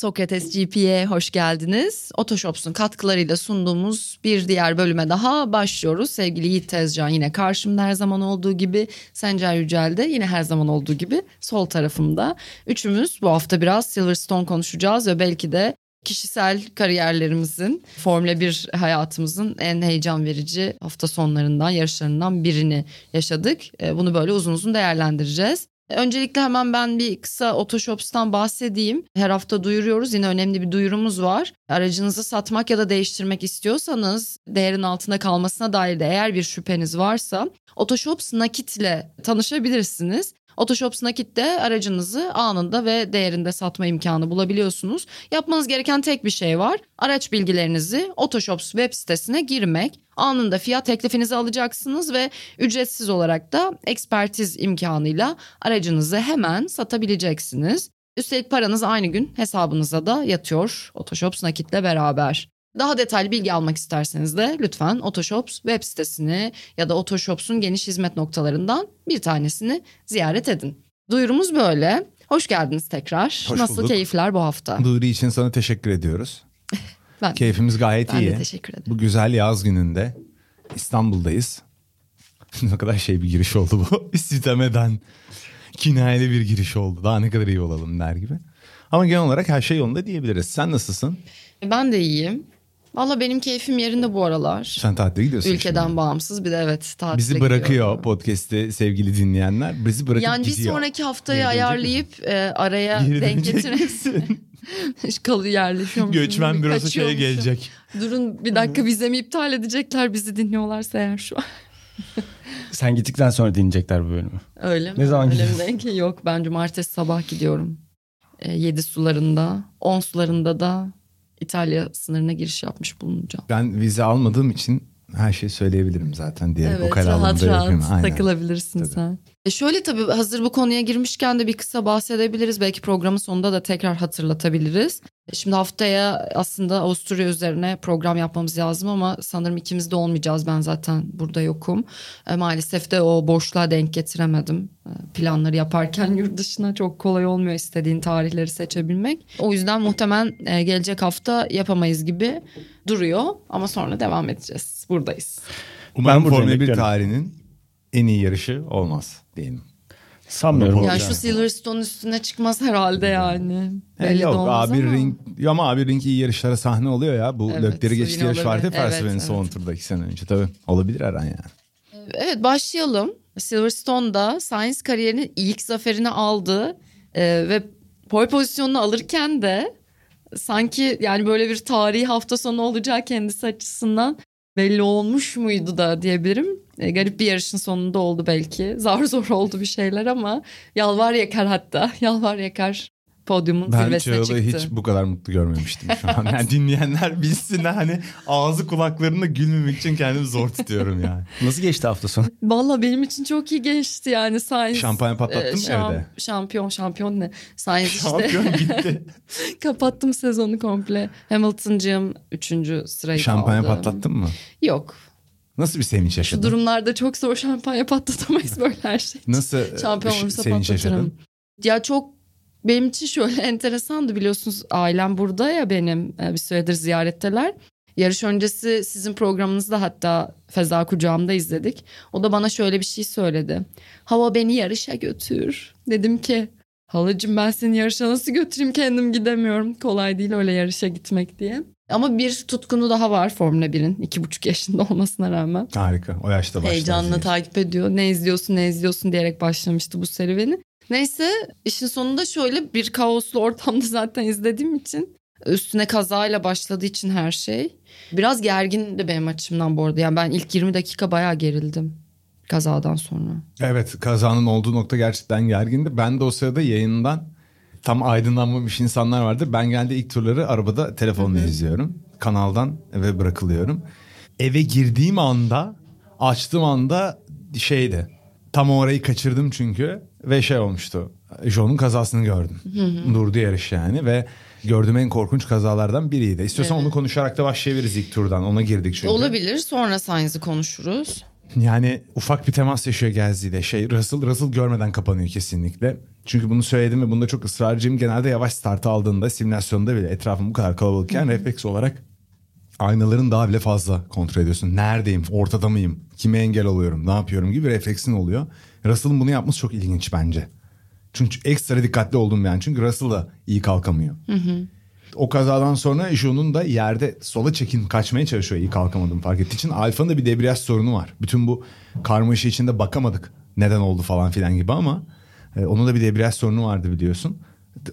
Sokrates GP'ye hoş geldiniz. Otoshops'un katkılarıyla sunduğumuz bir diğer bölüme daha başlıyoruz. Sevgili Yiğit Tezcan yine karşımda her zaman olduğu gibi. Sencer Yücel de yine her zaman olduğu gibi sol tarafımda. Üçümüz bu hafta biraz Silverstone konuşacağız ve belki de kişisel kariyerlerimizin, Formula 1 hayatımızın en heyecan verici hafta sonlarından, yarışlarından birini yaşadık. E, bunu böyle uzun uzun değerlendireceğiz. Öncelikle hemen ben bir kısa Otoshops'tan bahsedeyim. Her hafta duyuruyoruz. Yine önemli bir duyurumuz var. Aracınızı satmak ya da değiştirmek istiyorsanız değerin altında kalmasına dair de eğer bir şüpheniz varsa Otoshops Nakit ile tanışabilirsiniz. Otoshops Nakit'te aracınızı anında ve değerinde satma imkanı bulabiliyorsunuz. Yapmanız gereken tek bir şey var. Araç bilgilerinizi Otoshops web sitesine girmek. Anında fiyat teklifinizi alacaksınız ve ücretsiz olarak da ekspertiz imkanıyla aracınızı hemen satabileceksiniz. Üstelik paranız aynı gün hesabınıza da yatıyor Otoshops Nakit'le beraber. Daha detaylı bilgi almak isterseniz de lütfen Otoshops web sitesini ya da Otoshops'un geniş hizmet noktalarından bir tanesini ziyaret edin. Duyurumuz böyle. Hoş geldiniz tekrar. Hoş Nasıl bulduk. keyifler bu hafta? Duyuru için sana teşekkür ediyoruz. Ben, Keyfimiz gayet ben iyi. de teşekkür ederim. Bu güzel yaz gününde İstanbul'dayız. ne kadar şey bir giriş oldu bu. İstemeden kinayeli bir giriş oldu. Daha ne kadar iyi olalım der gibi. Ama genel olarak her şey yolunda diyebiliriz. Sen nasılsın? Ben de iyiyim. Valla benim keyfim yerinde bu aralar. Sen tatile gidiyorsun Ülkeden şimdi. bağımsız bir de evet tatile Bizi bırakıyor gidiyorum. podcast'i sevgili dinleyenler. Bizi bırakıp Yani bir gidiyor. sonraki haftayı Geri ayarlayıp e, araya Geri denk misin? Kalı yerleşiyormuş. Göçmen bürosu şeye gelecek. Durun bir dakika vizemi iptal edecekler bizi dinliyorlarsa eğer şu an. Sen gittikten sonra dinleyecekler bu bölümü. Öyle mi? Ne zaman Öyle gidiyorsun? denk? Yok ben cumartesi sabah gidiyorum. E, 7 sularında, 10 sularında da İtalya sınırına giriş yapmış bulunacağım. Ben vize almadığım için her şeyi söyleyebilirim zaten diye. Evet kararımı rahat rahat. Aynen. takılabilirsin Tabii. sen. E şöyle tabii hazır bu konuya girmişken de bir kısa bahsedebiliriz. Belki programın sonunda da tekrar hatırlatabiliriz. E Şimdi haftaya aslında Avusturya üzerine program yapmamız lazım ama sanırım ikimiz de olmayacağız. Ben zaten burada yokum. E, maalesef de o boşluğa denk getiremedim. E, planları yaparken yurt dışına çok kolay olmuyor istediğin tarihleri seçebilmek. O yüzden muhtemelen e, gelecek hafta yapamayız gibi duruyor. Ama sonra devam edeceğiz. Buradayız. Umarım Ben buradayım, Formula 1 bekliyorum. tarihinin en iyi yarışı olmaz diyelim. Sanmıyorum. Onu Ya olacağını. şu Silverstone üstüne çıkmaz herhalde yani. He, Belli yok olmaz A1 ama. Ring ya ama A1 Ring iyi yarışlara sahne oluyor ya. Bu Evet, Lökleri geçti yarış vardı ya. Ferseven'in Evet, son evet. turda iki sene önce tabii. Olabilir her an yani. Evet başlayalım. Silverstone'da Sainz kariyerinin ilk zaferini aldı Ee, ve pole pozisyonunu alırken de sanki yani böyle bir tarihi hafta sonu olacağı kendisi açısından belli olmuş muydu da diyebilirim. Ee, garip bir yarışın sonunda oldu belki. Zar zor oldu bir şeyler ama yalvar yakar hatta. Yalvar yakar podyumun Ben zirvesine Çağla'yı çıktı. hiç bu kadar mutlu görmemiştim şu an. Yani dinleyenler bilsin hani ağzı kulaklarında gülmemek için kendimi zor tutuyorum yani. Nasıl geçti hafta sonu? Valla benim için çok iyi geçti yani Sainz. Şampanya patlattın mı şam- evde? Şampiyon şampiyon ne? Sainz işte Şampiyon gitti. kapattım sezonu komple. Hamilton'cığım üçüncü sırayı Şampanya aldı. patlattın mı? Yok. Nasıl bir sevinç Şu yaşadın? durumlarda çok zor şampanya patlatamayız böyle her şey. Nasıl Şampiyon bir olursa sevinç yaşadın? patlatırım. Ya çok benim için şöyle enteresandı biliyorsunuz ailem burada ya benim e, bir süredir ziyaretteler. Yarış öncesi sizin programınızda hatta Feza Kucağım'da izledik. O da bana şöyle bir şey söyledi. Hava beni yarışa götür. Dedim ki halacığım ben seni yarışa nasıl götüreyim kendim gidemiyorum. Kolay değil öyle yarışa gitmek diye. Ama bir tutkunu daha var Formula 1'in. iki buçuk yaşında olmasına rağmen. Harika. O yaşta başlar. Heyecanla takip ediyor. Ne izliyorsun ne izliyorsun diyerek başlamıştı bu serüveni. Neyse işin sonunda şöyle bir kaoslu ortamda zaten izlediğim için üstüne kazayla başladığı için her şey. Biraz gergindi benim açımdan bu arada. Yani ben ilk 20 dakika bayağı gerildim kazadan sonra. Evet kazanın olduğu nokta gerçekten gergindi. Ben de o sırada yayından tam aydınlanmamış insanlar vardı. Ben genelde ilk turları arabada telefonla izliyorum. Kanaldan eve bırakılıyorum. Eve girdiğim anda açtığım anda şeydi. Tam orayı kaçırdım çünkü ve şey olmuştu. John'un kazasını gördüm. Durdu yarış yani ve gördüğüm en korkunç kazalardan biriydi. İstiyorsan Evet. onu konuşarak da başlayabiliriz ilk turdan. Ona girdik çünkü. Olabilir. Sonra Sainz'i konuşuruz. Yani ufak bir temas yaşıyor Gezdi ile. Şey Russell, Russell görmeden kapanıyor kesinlikle. Çünkü bunu söyledim ve bunda çok ısrarcıyım. Genelde yavaş start aldığında simülasyonda bile etrafım bu kadar kalabalıkken refleks olarak aynaların daha bile fazla kontrol ediyorsun. Neredeyim? Ortada mıyım? Kime engel oluyorum? Ne yapıyorum gibi refleksin oluyor. Russell'ın bunu yapması çok ilginç bence. Çünkü ekstra dikkatli oldum yani. Çünkü Russell da iyi kalkamıyor. O kazadan sonra John'un da yerde sola çekin kaçmaya çalışıyor iyi kalkamadım fark ettiği için. Alfa'nın da bir debriyaj sorunu var. Bütün bu karmaşa içinde bakamadık neden oldu falan filan gibi ama e, onun da bir debriyaj sorunu vardı biliyorsun.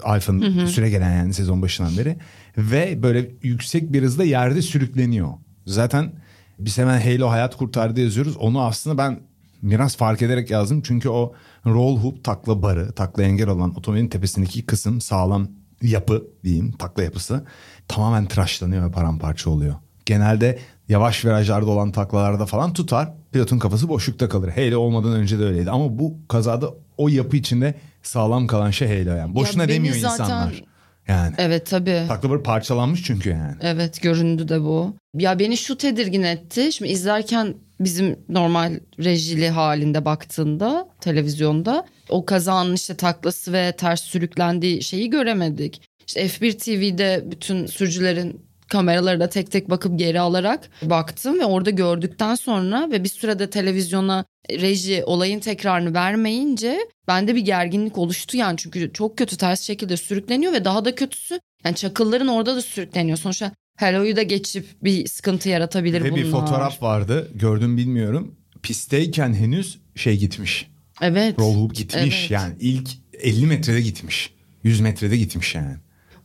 Alfa'nın süre gelen yani sezon başından beri. Ve böyle yüksek bir hızda yerde sürükleniyor. Zaten biz hemen Halo hayat kurtardı yazıyoruz. Onu aslında ben biraz fark ederek yazdım. Çünkü o roll hoop takla barı, takla engel olan otomobilin tepesindeki kısım sağlam yapı diyeyim takla yapısı tamamen tıraşlanıyor ve paramparça oluyor. Genelde yavaş virajlarda olan taklalarda falan tutar pilotun kafası boşlukta kalır. Halo olmadan önce de öyleydi ama bu kazada o yapı içinde sağlam kalan şey Halo yani. Boşuna beni demiyor zaten- insanlar. Yani Evet tabii. takla barı parçalanmış çünkü yani. Evet göründü de bu. Ya beni şu tedirgin etti. Şimdi izlerken bizim normal rejili halinde baktığında televizyonda o kazanın işte taklası ve ters sürüklendiği şeyi göremedik. İşte F1 TV'de bütün sürücülerin kameraları da tek tek bakıp geri alarak baktım ve orada gördükten sonra ve bir sürede televizyona reji olayın tekrarını vermeyince bende bir gerginlik oluştu yani çünkü çok kötü ters şekilde sürükleniyor ve daha da kötüsü yani çakılların orada da sürükleniyor. Sonuçta Hello'yu da geçip bir sıkıntı yaratabilir Ve bunlar. bir fotoğraf vardı gördüm bilmiyorum. Pistteyken henüz şey gitmiş. Evet. Roll hoop gitmiş Evet. yani ilk 50 metrede gitmiş. 100 metrede gitmiş yani.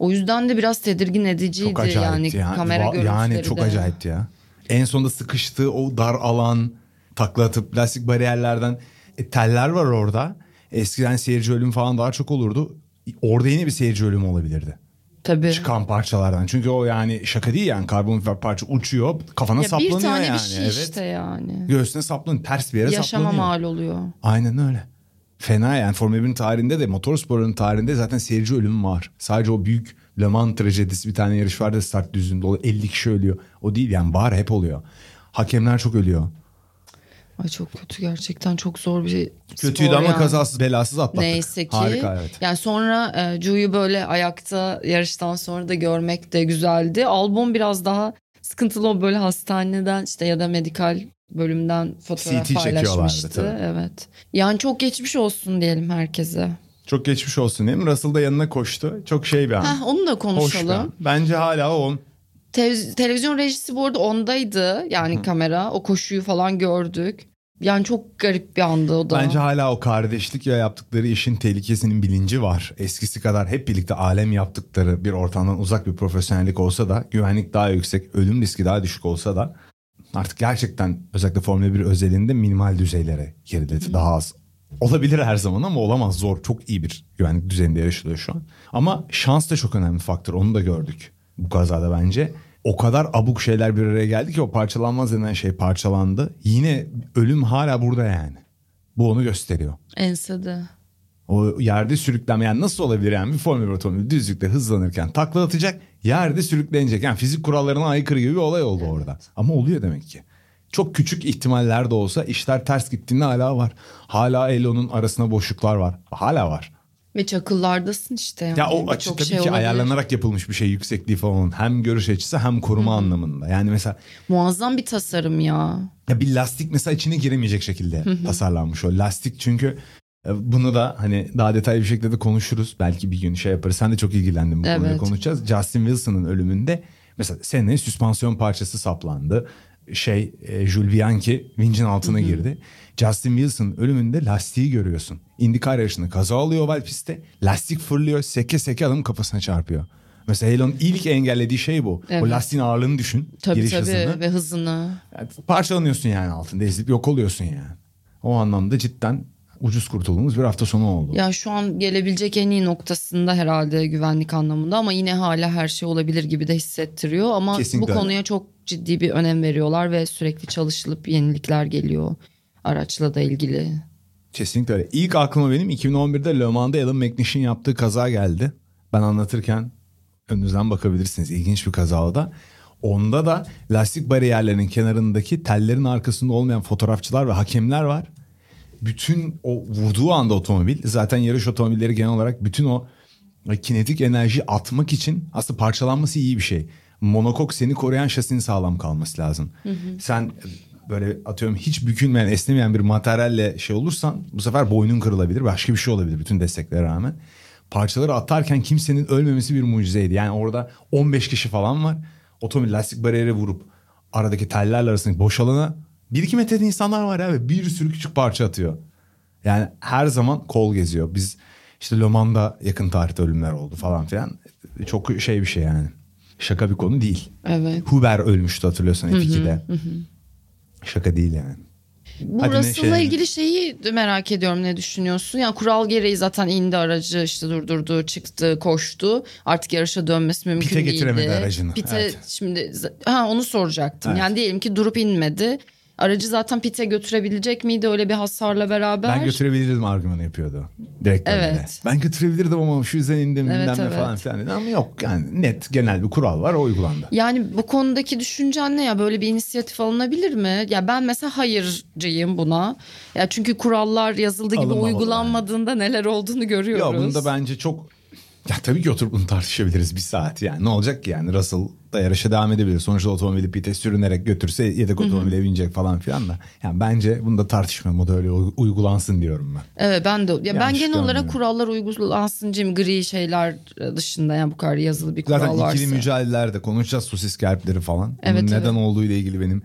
O yüzden de biraz tedirgin ediciydi Çok yani ya. kamera Va- görüntüleri Yani çok de. acayipti ya. En sonunda sıkıştığı o dar alan takla atıp plastik bariyerlerden e, teller var orada. Eskiden seyirci ölümü falan daha çok olurdu. Orada yine bir seyirci ölümü olabilirdi. Tabii. Çıkan parçalardan. Çünkü o yani şaka değil yani karbon fiber parça uçuyor kafana Ya saplanıyor bir tane yani. bir şey evet. işte yani. Göğsüne saplanıyor. Ters bir yere Yaşama saplanıyor. mal oluyor. Aynen öyle. Fena yani Formula 1'in tarihinde de motorsporun tarihinde zaten seyirci ölümü var. Sadece o büyük Le Mans trajedisi bir tane yarış vardı start düzlüğünde dolu 50 kişi ölüyor. O değil yani var hep oluyor. Hakemler çok ölüyor. Ay çok kötü gerçekten çok zor bir Kötüydü spor ama yani. kazasız belasız atlattık. Neyse ki. Harika evet. Yani sonra e, Ju'yu böyle ayakta yarıştan sonra da görmek de güzeldi. Albon biraz daha sıkıntılı o böyle hastaneden işte ya da medikal bölümden fotoğraf CT paylaşmıştı. Evet. Yani çok geçmiş olsun diyelim herkese. Çok geçmiş olsun değil mi? Russell da yanına koştu. Çok şey bir an. Heh, onu da konuşalım. Bence hala o. Televiz- televizyon rejisi bu arada ondaydı. Yani kamera. O koşuyu falan gördük. Yani çok garip bir andı o da. Bence hala o kardeşlik ya yaptıkları işin tehlikesinin bilinci var. Eskisi kadar hep birlikte alem yaptıkları bir ortamdan uzak bir profesyonellik olsa da güvenlik daha yüksek, ölüm riski daha düşük olsa da artık gerçekten özellikle Formula 1 özelinde minimal düzeylere geriledi. Daha az olabilir her zaman ama olamaz zor. Çok iyi bir güvenlik düzeyinde yarışılıyor şu an. Ama şans da çok önemli faktör. Onu da gördük bu kazada bence. O kadar abuk şeyler bir araya geldi ki o parçalanmaz denen şey parçalandı. Yine ölüm hala burada yani. Bu onu gösteriyor. Ensede. O yerde sürüklenme yani nasıl olabilir yani bir Formula 1 otomobili düzlükte hızlanırken takla atacak yerde sürüklenecek. Yani fizik kurallarına aykırı gibi bir olay oldu orada. Ama oluyor demek ki. Çok küçük ihtimaller de olsa işler ters gittiğinde hala var. Hala Elon'un arasında boşluklar var. Hala var. Ve çakıllardasın işte. Yani. Ya o açı tabii şey ki olabilir. ayarlanarak yapılmış bir şey yüksekliği falan. Hem görüş açısı hem koruma anlamında. Yani mesela Muazzam bir tasarım ya. ya bir lastik mesela içine giremeyecek şekilde tasarlanmış o. Lastik çünkü bunu da hani daha detaylı bir şekilde de konuşuruz. Belki bir gün şey yaparız. Sen de çok ilgilendin bu konuda Evet. konuşacağız. Justin Wilson'ın ölümünde mesela senin süspansiyon parçası saplandı. Şey e, Jules Bianchi vincin altına girdi. Justin Wilson ölümünde lastiği görüyorsun. IndyCar yarışında kaza oluyor oval pistte. Lastik fırlıyor seke seke adamın kafasına çarpıyor. Mesela Elon ilk engellediği şey bu. Evet. O lastiğin ağırlığını düşün. Tabii giriş tabii hızını. ve hızını. Yani parçalanıyorsun yani altında ezilip yok oluyorsun yani. O anlamda cidden ucuz kurtulduğumuz bir hafta sonu oldu. Ya şu an gelebilecek en iyi noktasında herhalde güvenlik anlamında ama yine hala her şey olabilir gibi de hissettiriyor. Ama Kesinlikle bu konuya çok ciddi bir önem veriyorlar ve sürekli çalışılıp yenilikler geliyor araçla da ilgili. Kesinlikle öyle. İlk aklıma benim 2011'de Le Mans'da Alan McNish'in yaptığı kaza geldi. Ben anlatırken önünüzden bakabilirsiniz. İlginç bir kaza da. Onda da lastik bariyerlerinin kenarındaki tellerin arkasında olmayan fotoğrafçılar ve hakemler var. Bütün o vurduğu anda otomobil zaten yarış otomobilleri genel olarak bütün o kinetik enerji atmak için aslında parçalanması iyi bir şey. Monokok seni koruyan şasinin sağlam kalması lazım. Sen böyle atıyorum hiç bükülmeyen, esnemeyen bir materyalle şey olursan bu sefer boynun kırılabilir. Başka bir şey olabilir bütün desteklere rağmen. Parçaları atarken kimsenin ölmemesi bir mucizeydi. Yani orada 15 kişi falan var. Otomobil lastik bariyere vurup aradaki tellerle arasındaki boş alana bir iki metrede insanlar var ve bir sürü küçük parça atıyor. Yani her zaman kol geziyor. Biz işte Le Mans'da yakın tarihte ölümler oldu falan filan. Çok şey bir şey yani. Şaka bir konu değil. Evet. Huber ölmüştü hatırlıyorsan F2'de. Şaka değil yani. Bu Hadi ne Russell'la şey- ilgili şeyi merak ediyorum ne düşünüyorsun? Yani kural gereği zaten indi aracı işte durdurdu, çıktı, koştu. Artık yarışa dönmesi mümkün Pite değildi. getiremedi aracını, Pite evet. şimdi ha onu soracaktım. Evet. Yani diyelim ki durup inmedi. Aracı zaten pite götürebilecek miydi öyle bir hasarla beraber? Ben götürebilirdim argümanı yapıyordu. Direkt Evet. böyle. Ben götürebilirdim ama şu yüzden indim Evet, bilmem ne evet. falan filan dedi. Ama yok yani net genel bir kural var o uygulandı. Yani bu konudaki düşüncen ne ya? Böyle bir inisiyatif alınabilir mi? Ya ben mesela hayırcıyım buna. Ya çünkü kurallar yazıldığı gibi Alınmamalı uygulanmadığında neler olduğunu görüyoruz. Ya bunda bence çok ya tabii ki oturup bunu tartışabiliriz bir saat yani. Ne olacak ki yani Russell da yarışa devam edebilir. Sonuçta otomobili pite sürünerek götürse yedek otomobile binecek falan filan da. Yani bence bunu da tartışmayalım. O da öyle uy- uygulansın diyorum ben. Evet ben de ya ben Yanlış genel olarak kurallar uygulansıncıyım gri şeyler dışında yani bu kadar yazılı bir kural Zaten varsa. ikili mücadelelerde konuşacağız sosis kerpleri falan. Evet, neden evet. olduğu ile ilgili benim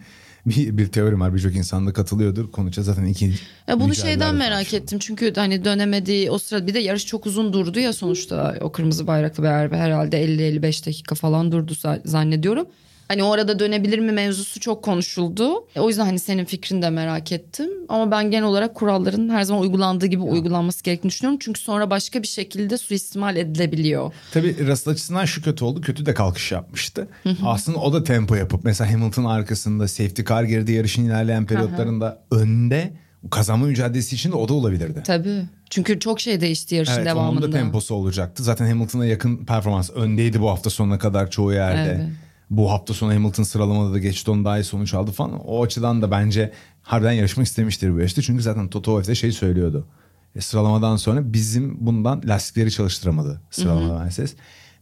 bir, bir teorim var. Birçok insan da katılıyordur. Konuşacağız zaten ikili Ya bunu şeyden merak tartışalım. ettim çünkü hani dönemediği o sırada bir de yarış çok uzun durdu ya sonuçta o kırmızı bayraklı beraber herhalde 50-55 dakika falan durdu za- zannediyorum. Hani o arada dönebilir mi mevzusu çok konuşuldu. E, O yüzden hani senin fikrini de merak ettim. Ama ben genel olarak kuralların her zaman uygulandığı gibi uygulanması gerektiğini düşünüyorum. Çünkü sonra başka bir şekilde suistimal edilebiliyor. Tabii Russell açısından şu kötü oldu. Kötü de kalkış yapmıştı. Aslında o da tempo yapıp mesela Hamilton arkasında safety car geride yarışın ilerleyen periyotlarında önde kazanma mücadelesi için de o da olabilirdi. Tabii. Çünkü çok şey değişti yarışın Evet onun devamında. da temposu olacaktı. Zaten Hamilton'a yakın performans öndeydi bu hafta sonuna kadar çoğu yerde. Evet. Bu hafta sonu Hamilton sıralamada da geçti onu daha iyi sonuç aldı falan. O açıdan da bence harbiden yarışmak istemiştir bu yarışta. Çünkü zaten Toto Wolff de şey söylüyordu. E, sıralamadan sonra bizim bundan lastikleri çalıştıramadı sıralamada Mercedes.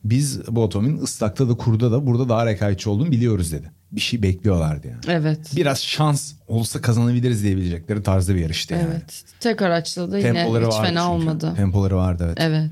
Biz bu otomobilin ıslakta da kurda da burada daha rekabetçi olduğunu biliyoruz dedi. Bir şey bekliyorlardı yani. Evet. Biraz şans olsa kazanabiliriz diyebilecekleri tarzda bir yarıştı yani. Evet. Tek araçla da yine Tempoları hiç vardı fena çünkü. olmadı. Tempoları vardı evet. Evet.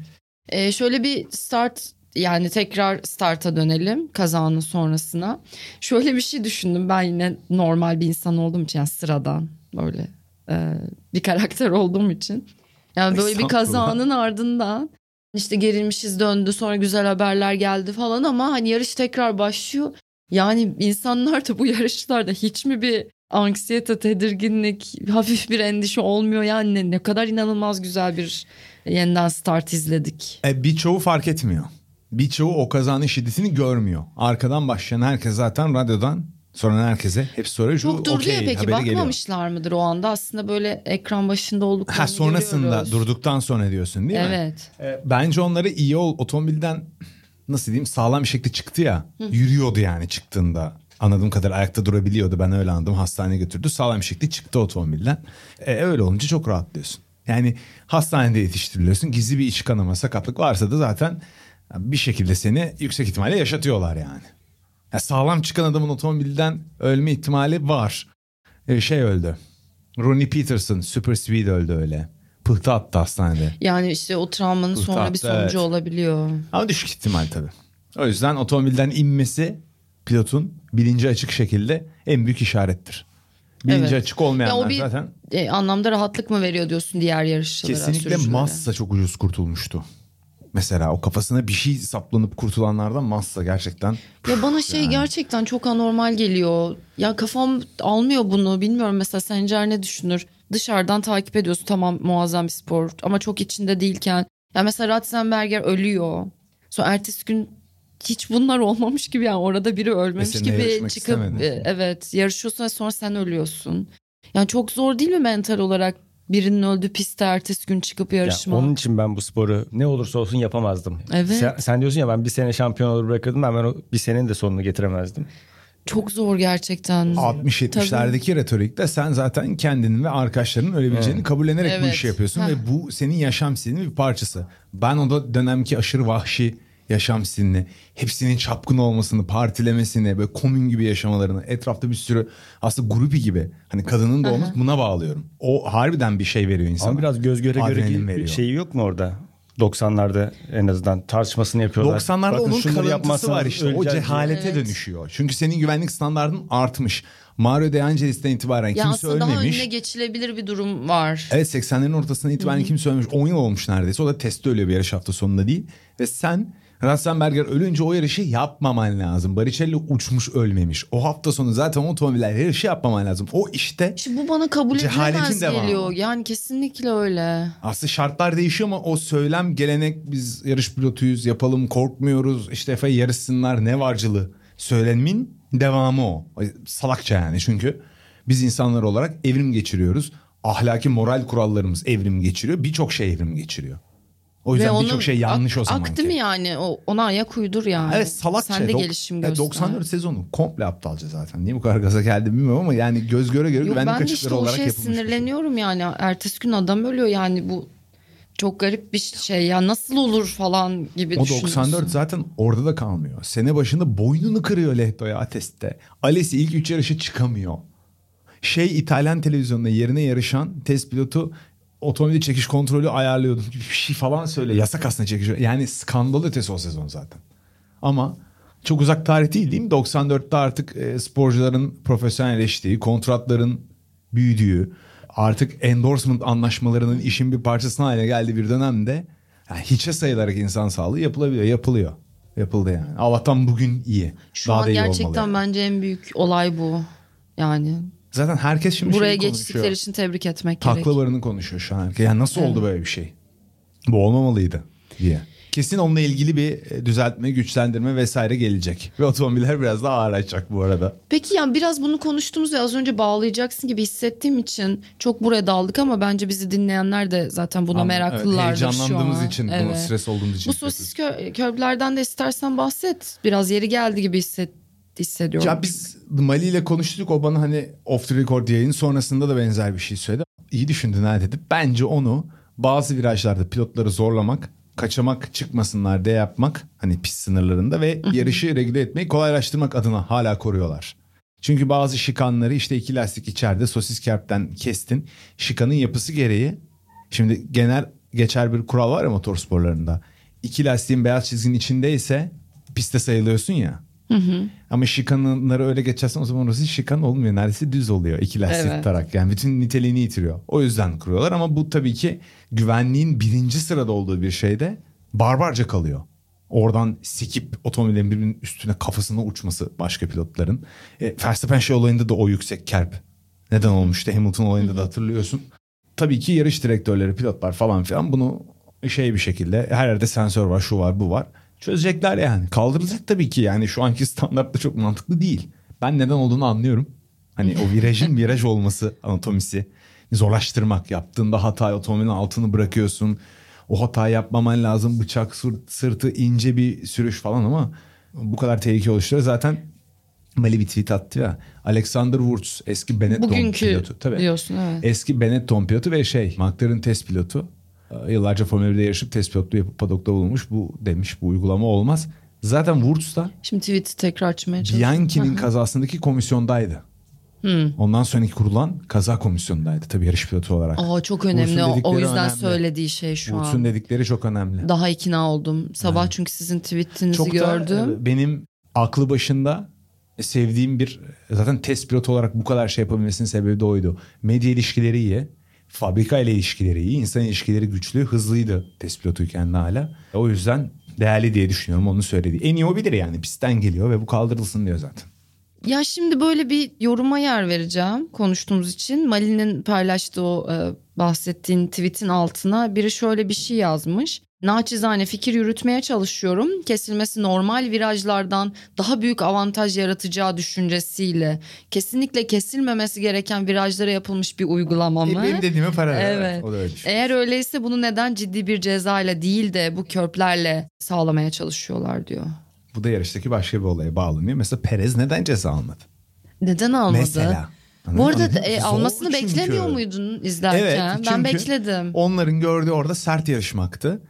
Ee, şöyle bir start yani tekrar starta dönelim kazanın sonrasına. Şöyle bir şey düşündüm ben yine normal bir insan olduğum için yani sıradan böyle e, bir karakter olduğum için. Yani böyle bir kazanın ardından işte gerilmişiz döndü sonra güzel haberler geldi falan ama hani yarış tekrar başlıyor. Yani insanlar da bu yarışlarda hiç mi bir anksiyete, tedirginlik, hafif bir endişe olmuyor yani ne kadar inanılmaz güzel bir yeniden start izledik. E, birçoğu fark etmiyor. Birçoğu o kazanın şiddetini görmüyor. Arkadan başlayan herkes zaten radyodan sonra herkese hep soruyor. Çok durdu okey ya peki haberi geliyor. bakmamışlar mıdır o anda aslında böyle ekran başında olduklarını Ha sonrasında görüyoruz. durduktan sonra diyorsun değil mi? Evet. E, bence onları iyi ol otomobilden nasıl diyeyim sağlam bir şekilde çıktı ya. Yürüyordu yani çıktığında. Anladığım kadar ayakta durabiliyordu. Ben öyle anladım. Hastaneye götürdü. Sağlam bir şekilde çıktı otomobilden. E, öyle olunca çok rahatlıyorsun. Yani hastanede yetiştiriliyorsun. Gizli bir iç kanama, sakatlık varsa da zaten bir şekilde seni yüksek ihtimalle yaşatıyorlar yani. Ya sağlam çıkan adamın otomobilden ölme ihtimali var. E, şey öldü. Ronnie Peterson, Super Speed öldü öyle. Pıhtı attı hastanede. Yani işte o travmanın Pıhtı sonra bir attı, sonucu evet. olabiliyor. Ama düşük ihtimal tabii. O yüzden otomobilden inmesi pilotun bilinci açık şekilde en büyük işarettir. Bilinci Evet. açık olmayanlar Ya o bir zaten e, anlamda rahatlık mı veriyor diyorsun diğer yarışçılara, kesinlikle? Massa çok ucuz kurtulmuştu. Mesela o kafasına bir şey saplanıp kurtulanlardan Massa gerçekten Ya bana şey gerçekten çok anormal geliyor. Ya kafam almıyor bunu. Bilmiyorum mesela Sencer ne düşünür? Dışarıdan takip ediyorsun tamam muazzam bir spor ama çok içinde değilken. Ya mesela Ratzenberger ölüyor. Sonra ertesi gün hiç bunlar olmamış gibi yani orada biri ölmemiş gibi çıkıp istemedi. e, evet yarışıyorsun ve sonra sen ölüyorsun. Yani çok zor değil mi mental olarak Birinin öldüğü pistte ertesi gün çıkıp Ya yarışma. onun için ben bu sporu ne olursa olsun yapamazdım. Evet. Sen, sen diyorsun ya ben bir sene şampiyon olur bırakırdım ben, ben o bir senenin de sonunu getiremezdim. Çok zor gerçekten. 60-70'lerdeki retorikte sen zaten kendinin ve arkadaşlarının ölebileceğini kabullenerek bu Evet. işi yapıyorsun Heh. ve bu senin yaşam stilinin bir parçası. Ben o da dönemki aşırı vahşi yaşam stilini, hepsinin çapkın olmasını, partilemesini, böyle komün gibi yaşamalarını, etrafta bir sürü aslında grupi gibi hani kadının da olması buna bağlıyorum. O harbiden bir şey veriyor insana. Ama biraz göz göre göre Adrenalin bir veriyor. şeyi yok mu orada? 90'larda en azından tartışmasını yapıyorlar. 90'larda Bakın onun kalıntısı var işte. O cehalete Evet. dönüşüyor. Çünkü senin güvenlik standartın artmış. Mario De Angelis'ten itibaren ya kimse aslında daha ölmemiş. önüne geçilebilir bir durum var. Evet 80'lerin ortasından itibaren kimse ölmemiş. 10 yıl olmuş neredeyse. O da testte ölüyor bir yarış hafta sonunda değil. Ve sen Ratzenberger ölünce o yarışı yapmaman lazım. Baricelli uçmuş ölmemiş. O hafta sonu zaten otomobiller yarışı yapmaman lazım. O işte İşte bu bana kabul edilemez geliyor. Yani kesinlikle öyle. aslında şartlar değişiyor ama o söylem gelenek biz yarış pilotuyuz yapalım korkmuyoruz işte Efe yarışsınlar ne varcılığı söylemin devamı o. Salakça yani çünkü biz insanlar olarak evrim geçiriyoruz. Ahlaki moral kurallarımız evrim geçiriyor. Birçok şey evrim geçiriyor. O yüzden birçok şey yanlış ak- o zaman. Aktı mı yani? O, ona ayak uydur yani. Evet salakça. Sen de Dok- gelişim göster. 94 sezonu komple aptalca zaten. Niye bu kadar gaza geldi bilmiyorum ama yani göz göre göre Yok ben de işte olarak şeye yapılmış bir şey. sinirleniyorum yani. Ertesi gün adam ölüyor yani bu çok garip bir şey ya nasıl olur falan gibi O düşünüyorsun. 94 zaten orada da kalmıyor. Sene başında boynunu kırıyor Lehto'ya Atest'te. Alesi ilk üç yarışa çıkamıyor. Şey İtalyan televizyonunda yerine yarışan test pilotu otomobil çekiş kontrolü ayarlıyordum gibi bir şey falan söyle. Yasak aslında çekiş. Yani skandal ötesi o sezon zaten. Ama çok uzak tarih değil değil mi? 94'te artık e, sporcuların profesyonelleştiği, kontratların büyüdüğü, artık endorsement anlaşmalarının işin bir parçasına haline geldiği bir dönemde yani hiçe sayılarak insan sağlığı yapılabiliyor, yapılıyor. Yapıldı yani. Allah'tan bugün iyi. Şu Daha an da iyi gerçekten yani. bence en büyük olay bu. Yani Zaten herkes şimdi buraya geçtikleri için tebrik etmek gerek. Takla varını konuşuyor şu an. Yani nasıl oldu böyle bir şey? Bu olmamalıydı diye. Kesin onunla ilgili bir e, düzeltme, güçlendirme vesaire gelecek. Ve otomobiller biraz daha ağırlaşacak bu arada. Peki yani biraz bunu konuştuğumuz ve az önce bağlayacaksın gibi hissettiğim için çok buraya daldık ama bence bizi dinleyenler de zaten buna Ama meraklılardır evet, şu heyecanlandığımız an. için, Evet. bunu stres olduğumuz için. Bu sosis kö- körblerden de istersen bahset. Biraz yeri geldi gibi hisset hissediyorum. Ya biz Mali ile konuştuk. O bana hani off the record yayın sonrasında da benzer bir şey söyledi. İyi düşündün ha dedi. Bence onu bazı virajlarda pilotları zorlamak, kaçamak çıkmasınlar diye yapmak hani pist sınırlarında ve yarışı regüle etmeyi kolaylaştırmak adına hala koruyorlar. Çünkü bazı şikanları işte iki lastik içeride sosis kerpten kestin. Şikanın yapısı gereği şimdi genel geçer bir kural var ya motorsporlarında. İki lastiğin beyaz çizginin içindeyse piste sayılıyorsun ya. Ama şikanları öyle geçersen o zaman orası şikan olmuyor. Neredeyse düz oluyor iki lastik Evet. tarak. Yani bütün niteliğini yitiriyor. O yüzden kuruyorlar ama bu tabii ki güvenliğin birinci sırada olduğu bir şeyde barbarca kalıyor. Oradan sekip otomobillerin birbirinin üstüne kafasına uçması başka pilotların. E, Verstappen şey olayında da o yüksek kerp. Neden olmuştu? Hamilton olayında da hatırlıyorsun. Tabii ki yarış direktörleri, pilotlar falan filan bunu şey bir şekilde her yerde sensör var, şu var, bu var. Çözecekler yani. Kaldırılacak tabii ki yani şu anki standartta çok mantıklı değil. Ben neden olduğunu anlıyorum. Hani o virajın viraj olması anatomisi zorlaştırmak. Yaptığında hata otomobilin altını bırakıyorsun. O hatayı yapmaman lazım. Bıçak sırt- sırtı ince bir sürüş falan ama bu kadar tehlike oluşturuyor. Zaten Mali bir tweet attı ya. Alexander Wurz eski Benetton Bugünkü pilotu. Tabii. diyorsun evet. Eski Benetton pilotu ve şey McLaren test pilotu. Yıllarca Formula 1'de yarışıp test pilotluğu yapıp padokta bulunmuş. Bu demiş bu uygulama olmaz. Zaten Wurz da Şimdi tweet'i tekrar açmaya çalışıyorum. Bianchi'nin kazasındaki komisyondaydı. Ondan sonraki kurulan kaza komisyonundaydı tabii yarış pilotu olarak. Aa çok önemli. O, yüzden önemli. söylediği şey şu Wurtz'un an. dedikleri çok önemli. Daha ikna oldum. Sabah çünkü sizin tweetinizi Çok da gördüm. e, benim aklı başında sevdiğim bir zaten test pilotu olarak bu kadar şey yapabilmesinin sebebi de oydu. Medya ilişkileri iyi. Fabrika ile ilişkileri iyi. insan ilişkileri güçlü. Hızlıydı test pilotuyken hala. O yüzden değerli diye düşünüyorum onu söyledi. En iyi o bilir yani pistten geliyor ve bu kaldırılsın diyor zaten. Ya şimdi böyle bir yoruma yer vereceğim konuştuğumuz için. Mali'nin paylaştığı o e, bahsettiğin tweetin altına biri şöyle bir şey yazmış. Naçizane fikir yürütmeye çalışıyorum. Kesilmesi normal virajlardan daha büyük avantaj yaratacağı düşüncesiyle kesinlikle kesilmemesi gereken virajlara yapılmış bir uygulama mı? E, benim dediğime para ver. Evet. O da öyle düşünüyor. Eğer öyleyse bunu neden ciddi bir cezayla değil de bu körplerle sağlamaya çalışıyorlar diyor. Bu da yarıştaki başka bir olaya bağlanıyor. Mesela Perez neden ceza almadı? Neden almadı? Mesela. Bu arada Anladın e, almasını çünkü. beklemiyor muydun izlerken? Evet ben bekledim. onların gördüğü orada sert yarışmaktı.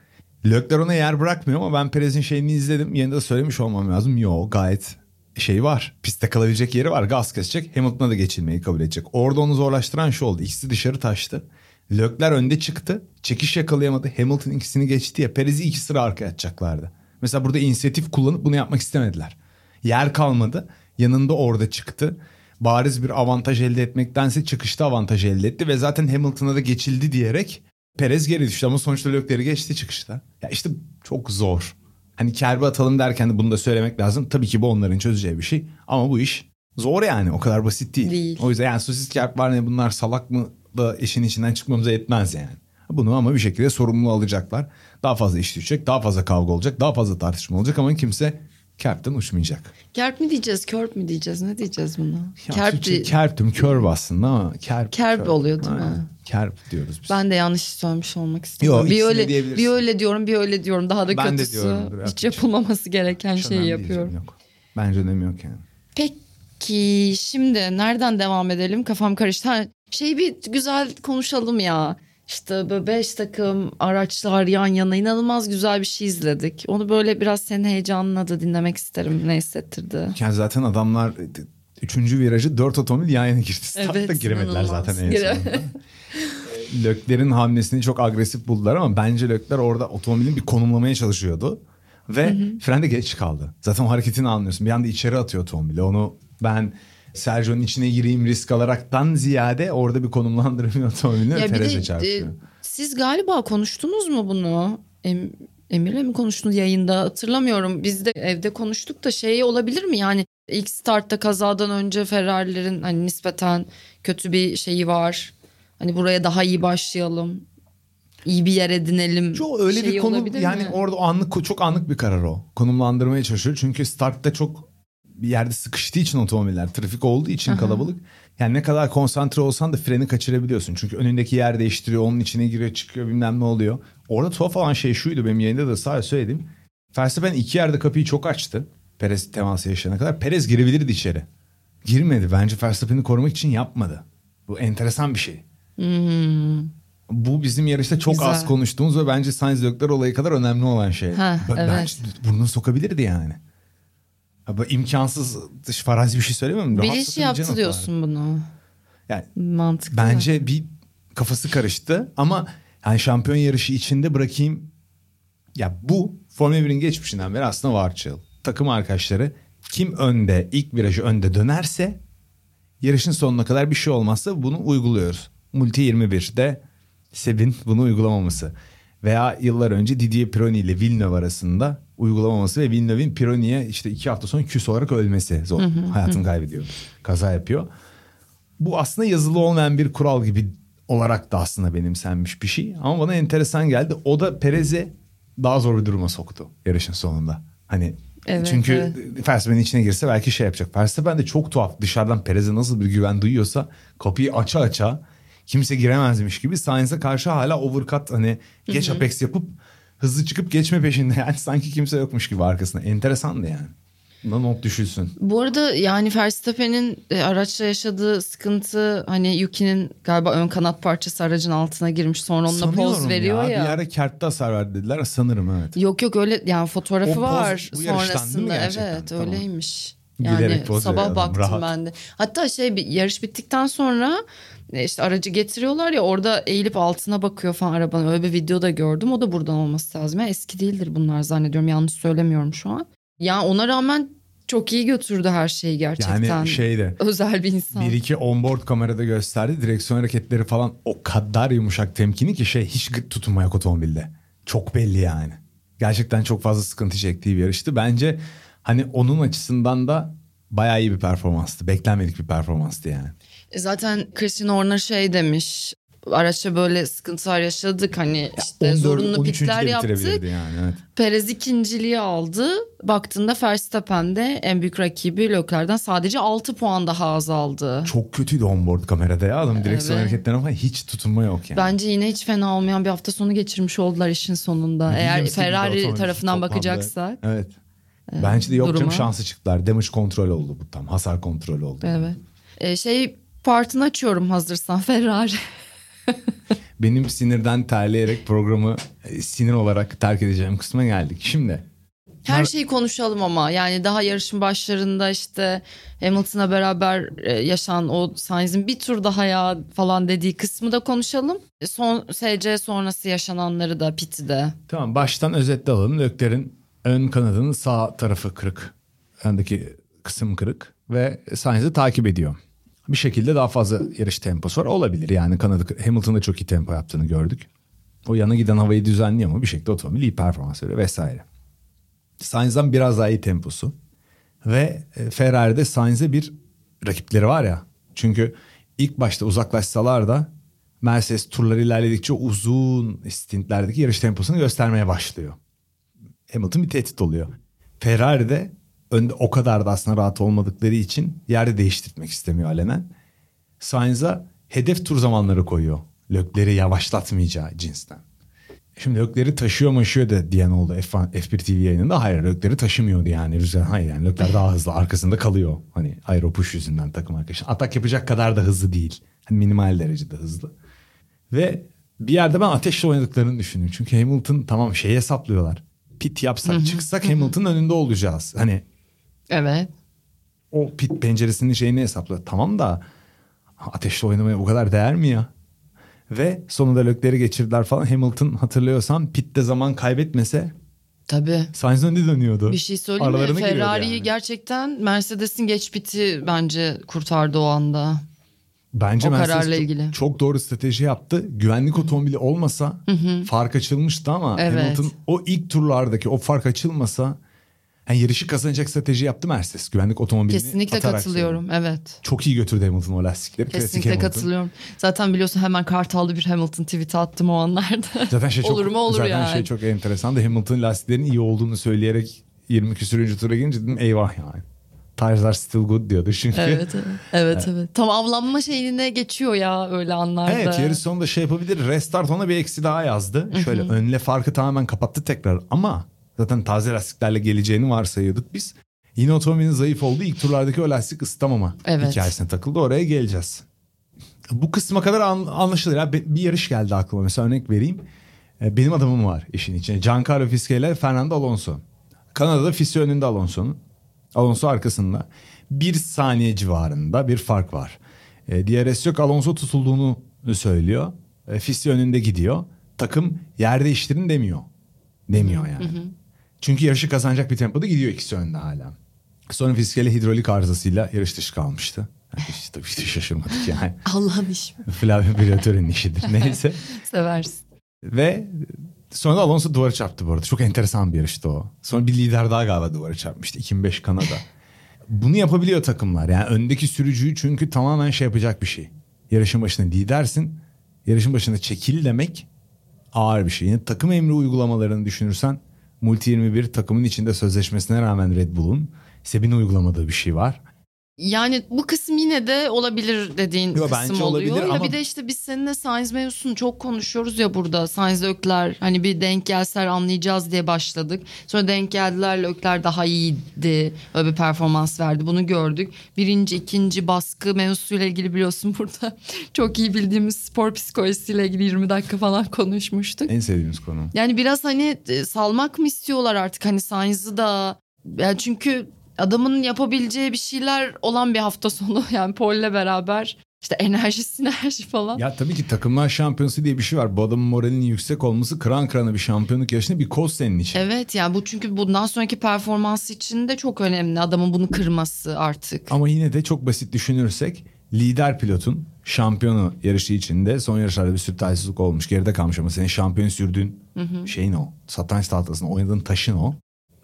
Lökler ona yer bırakmıyor ama ben Perez'in şeyini izledim. Yine de söylemiş olmam lazım. Yo gayet şey var. Pistte kalabilecek yeri var. Gaz kesecek. Hamilton'a da geçilmeyi kabul edecek. Orada onu zorlaştıran şu oldu. İkisi dışarı taştı. Lökler önde çıktı. Çekiş yakalayamadı. Hamilton ikisini geçti ya. Perez'i iki sıra arkaya atacaklardı. Mesela burada inisiyatif kullanıp bunu yapmak istemediler. Yer kalmadı. Yanında orada çıktı. Bariz bir avantaj elde etmektense çıkışta avantaj elde etti. Ve zaten Hamilton'a da geçildi diyerek Perez geri düştü ama sonuçta Lökler'i geçti çıkışta. Ya işte çok zor. Hani kerbe atalım derken de bunu da söylemek lazım. Tabii ki bu onların çözeceği bir şey. Ama bu iş zor yani o kadar basit değil. Değil. O yüzden yani sosis kerp var ne bunlar salak mı da işin içinden çıkmamıza yetmez yani. Bunu ama bir şekilde sorumlu alacaklar. Daha fazla iş düşecek, daha fazla kavga olacak, daha fazla tartışma olacak ama kimse kerpten uçmayacak. Kerp mi diyeceğiz, körp mü diyeceğiz? Ne diyeceğiz buna? Ya kerp di- kerptüm kör aslında ama kerp. Kerp oluyor değil mi? Aynen. Kerp diyoruz biz. Ben de yanlış söylemiş olmak istemiyorum. Yo, bir öyle bir öyle diyorum, bir öyle diyorum. Daha da Ben de kötüsü. diyorumdur, hiç yapılmaması gereken Hiç şeyi yapıyorum. Yok. Bence önemi yok yani. Peki şimdi nereden devam edelim? Kafam karıştı. Ha, şey bir güzel konuşalım ya. İşte böyle beş takım araçlar yan yana inanılmaz güzel bir şey izledik. Onu böyle biraz senin heyecanına da dinlemek isterim. Ne hissettirdi? Yani zaten adamlar üçüncü virajı dört otomobil yan yana girdi. Startta Evet, giremediler zaten en Gire- sonunda. E, Lökler'in hamlesini çok agresif buldular ama bence Lökler orada otomobilin bir konumlamaya çalışıyordu. Ve frende geç kaldı. Zaten o hareketini anlıyorsun. Bir anda içeri atıyor otomobili. Onu ben Sergio'nun içine gireyim risk alaraktan ziyade orada bir konumlandırmıyor otomobilini Ya Perez'e de çarpıyor. e, siz galiba konuştunuz mu bunu? Em, Emir'le mi konuştunuz yayında hatırlamıyorum. Biz de evde konuştuk da şey olabilir mi? Yani ilk startta kazadan önce Ferrari'lerin hani nispeten kötü bir şeyi var. Hani buraya daha iyi başlayalım. İyi bir yer edinelim. Çok öyle bir konu yani mi? orada anlık çok anlık bir karar o. Konumlandırmaya çalışıyor. Çünkü startta çok bir yerde sıkıştığı için otomobiller, trafik olduğu için kalabalık. Yani ne kadar konsantre olsan da freni kaçırabiliyorsun. Çünkü önündeki yer değiştiriyor, onun içine giriyor, çıkıyor bilmem ne oluyor. Orada tuhaf olan şey şuydu benim yayında da sadece söyledim. Verstappen iki yerde kapıyı çok açtı. Perez teması yaşayana kadar. Perez girebilirdi içeri. Girmedi. Bence Verstappen'i korumak için yapmadı. Bu enteresan bir şey. Hmm. Bu bizim yarışta çok Güzel. az konuştuğumuz ve bence Sainz Lökler olayı kadar önemli olan şey. Ha, Ben- evet. Bence burnunu sokabilirdi yani. Bu imkansız dış farazi bir şey söylemiyorum. Sokabileceğin yaptı diyorsun bunu. Yani Mantıklı. bence bir kafası karıştı ama yani şampiyon yarışı içinde bırakayım. Ya bu Formula 1'in geçmişinden beri aslında var çığıl. Takım arkadaşları kim önde ilk virajı önde dönerse yarışın sonuna kadar bir şey olmazsa bunu uyguluyoruz. Multi 21'de Seb'in bunu uygulamaması. Veya yıllar önce Didier Pironi ile Villeneuve arasında uygulamaması ve Villeneuve'in Pironi'ye işte iki hafta sonra küs olarak ölmesi. Zor. Hayatını kaybediyor. Kaza yapıyor. Bu aslında yazılı olmayan bir kural gibi olarak da aslında benimsenmiş bir şey. Ama bana enteresan geldi. O da Perez'e daha zor bir duruma soktu yarışın sonunda. Hani Evet, çünkü evet. Verstappen'in içine girse belki şey yapacak. Verstappen de çok tuhaf dışarıdan Perez'e nasıl bir güven duyuyorsa kapıyı aça aça kimse giremezmiş gibi Sainz'e karşı hala overcut hani geç apex yapıp hızlı çıkıp geçme peşinde. Yani sanki kimse yokmuş gibi arkasında. Enteresandı yani. Buna not düşülsün. Bu arada yani Verstappen'in e, araçla yaşadığı sıkıntı hani Yuki'nin galiba ön kanat parçası aracın altına girmiş sonra onunla Sanıyorum poz veriyor ya. Bir ara kertte hasar verdi dediler. Sanırım evet. Yok yok öyle yani fotoğrafı O poz var bu yarıştan değil mi sonrasında gerçekten? evet Tamam. öyleymiş. Gülerek Yani poz sabah veriyor adam, baktım rahat. ben de. Hatta şey bir yarış bittikten sonra işte aracı getiriyorlar ya orada eğilip altına bakıyor falan arabanın. Öyle bir video da gördüm. O da buradan olması lazım. Yani eski değildir bunlar zannediyorum. Yanlış söylemiyorum şu an. Yani ona rağmen çok iyi götürdü her şeyi gerçekten. Yani şeyde Özel bir insan. bir iki onboard kamerada gösterdi. Direksiyon hareketleri falan o kadar yumuşak temkini ki şey hiç gıt tutunmayak otomobilde. Çok belli yani. Gerçekten çok fazla sıkıntı çektiği bir yarıştı. Bence hani onun açısından da bayağı iyi bir performanstı. Beklenmedik bir performanstı yani. E Zaten Christian Horner şey demiş. araçta böyle sıkıntılar yaşadık. Hani işte 14, zorunlu 13. pitler de yaptık. yani evet. Perez ikinciliği aldı. Baktığında Verstappen'de en büyük rakibi Leclerc'den sadece 6 puan daha azaldı. Çok kötüydü onboard kamerada ya adam direksiyon Evet. hareketlerine falan hiç tutunma yok yani. Bence yine hiç fena olmayan bir hafta sonu geçirmiş oldular işin sonunda. Eğer gibi bir Ferrari tarafından toplamda. bakacaksak. Evet. Bence de yok canım duruma. şansı çıktılar. Damage kontrol oldu bu tam. Hasar kontrolü oldu. Evet. Ee, şey partını açıyorum hazırsan Ferrari. Benim sinirden terleyerek programı e, sinir olarak terk edeceğim kısma geldik. Şimdi Her şeyi konuşalım ama yani daha yarışın başlarında işte Hamilton'la beraber e, yaşanan o Sainz'in bir tur daha ya falan dediği kısmı da konuşalım. E, Son SC sonrası yaşananları da piti de. tamam baştan özetle alalım. Lökler'in ön kanadının sağ tarafı kırık. Öndeki kısım kırık ve Sainz'i takip ediyor. Bir şekilde daha fazla yarış temposu var. Olabilir yani kanadı Hamilton'da çok iyi tempo yaptığını gördük. O yana giden havayı düzenliyor ama bir şekilde otomobil iyi performans veriyor vesaire. Sainz'dan biraz daha iyi temposu. Ve e, Ferrari'de Sainz'e bir rakipleri var ya. Çünkü ilk başta uzaklaşsalar da Mercedes turları ilerledikçe uzun stintlerdeki yarış temposunu göstermeye başlıyor. Hamilton bir tehdit oluyor. Ferrari'de önde o kadar da aslında rahat olmadıkları için yerde değiştirmek istemiyor alenen. Sainz'a hedef tur zamanları koyuyor. Lökleri yavaşlatmayacağı cinsten. Şimdi Lökleri taşıyor maşıyor da diyen oldu F1, F1 TV yayınında. Hayır Lökleri taşımıyordu yani. Rüzgar, hayır yani Lökler daha hızlı arkasında kalıyor. Hani aeropush yüzünden takım arkadaşı. Atak yapacak kadar da hızlı değil. Hani minimal derecede hızlı. Ve bir yerde ben ateşle oynadıklarını düşünüyorum. Çünkü Hamilton tamam şey hesaplıyorlar. Pit yapsak çıksak Hamilton'ın önünde olacağız. Hani Evet. o pit penceresinin şeyini hesaplıyor. Tamam da ateşle oynamaya o kadar değer mi ya? Ve sonunda Lökleri geçirdiler falan. Hamilton hatırlıyorsan pitte zaman kaybetmese Tabii. Sainz önde dönüyordu. Bir şey söyleyeyim mi? Aralarına giriyordu Ferrari'yi yani. gerçekten Mercedes'in geç piti bence kurtardı o anda. Bence o Mercedes kararla çok, ilgili. çok doğru strateji yaptı. Güvenlik otomobili olmasa fark açılmıştı ama Evet. Hamilton o ilk turlardaki o fark açılmasa yani yarışı kazanacak strateji yaptı Mercedes. Güvenlik otomobilini Kesinlikle atarak katılıyorum. Evet. Çok iyi götürdü Hamilton o lastikleri. Klasik Kesinlikle Hamilton. katılıyorum. Zaten biliyorsun hemen kartallı bir Hamilton tweet attım o anlarda. Zaten şey çok, olur mu olur zaten yani. şey çok enteresan da Hamilton lastiklerinin iyi olduğunu söyleyerek 20 küsürüncü tura gelince dedim eyvah yani. Tires are still good diyordu çünkü. evet, evet. Evet, evet. Tam avlanma şeyine geçiyor ya öyle anlarda. Evet yarış sonunda şey yapabilir. Restart ona bir eksi daha yazdı. Şöyle önle farkı tamamen kapattı tekrar. Ama zaten taze lastiklerle geleceğini varsayıyorduk biz. Yine otomobilin zayıf olduğu ilk turlardaki o lastik ısıtamama Evet. hikayesine takıldı. Oraya geleceğiz. Bu kısma kadar an- anlaşılır. Ya bir yarış geldi aklıma. Mesela örnek vereyim. E, Benim adamım var işin içine. Giancarlo Fiske ile Fernando Alonso. Kanada'da Fiske önünde Alonso'nun. Alonso arkasında. Bir saniye civarında bir fark var. E, DRS yok Alonso tutulduğunu söylüyor. E, Fiske önünde gidiyor. Takım yer değiştirin demiyor. Demiyor yani. Çünkü yarışı kazanacak bir tempoda gidiyor ikisi önde hala. Sonra Fiske ile hidrolik arızasıyla yarış dışı kalmıştı. Yani hiç, tabii hiç şaşırmadık yani. Allah'ın işi. Flavio Briatore'nin işidir. Neyse. Seversin. Ve sonra da Alonso duvara çarptı bu arada. Çok enteresan bir yarıştı o. Sonra bir lider daha galiba duvara çarpmıştı. 2005 Kanada. Bunu yapabiliyor takımlar. Yani öndeki sürücüyü çünkü tamamen şey yapacak bir şey. Yarışın başında lidersin. Yarışın başında çekil demek ağır bir şey. Yine takım emri uygulamalarını düşünürsen Multi 21 takımın içinde sözleşmesine rağmen Red Bull'un Seb'in uygulamadığı bir şey var. Yani bu kısım yine de olabilir dediğin Yo, kısım bence oluyor. olabilir Ya ama- bir de işte biz seninle Sainz mevzusunu çok konuşuyoruz ya burada. Sainz Ökler hani bir denk gelseler anlayacağız diye başladık. Sonra denk geldiler Ökler daha iyiydi. Öyle bir performans verdi. Bunu gördük. Birinci, ikinci baskı mevzusuyla ilgili biliyorsun burada. Çok iyi bildiğimiz spor psikolojisiyle ilgili 20 dakika falan konuşmuştuk. En sevdiğimiz konu. Yani biraz hani e, salmak mı istiyorlar artık hani Sainz'ı da yani çünkü adamın yapabileceği bir şeyler olan bir hafta sonu yani Paul'le beraber işte enerji sinerji falan. Ya tabii ki takımlar şampiyonası diye bir şey var. Bu adamın moralinin yüksek olması kıran kırana bir şampiyonluk yarışında bir koz senin için. Evet yani bu çünkü bundan sonraki performansı için de çok önemli adamın bunu kırması artık. Ama yine de çok basit düşünürsek lider pilotun şampiyonu yarışı içinde son yarışlarda bir sürü talihsizlik olmuş. Geride kalmış ama senin şampiyon sürdüğün şeyin o. Satranç tahtasında oynadığın taşın o.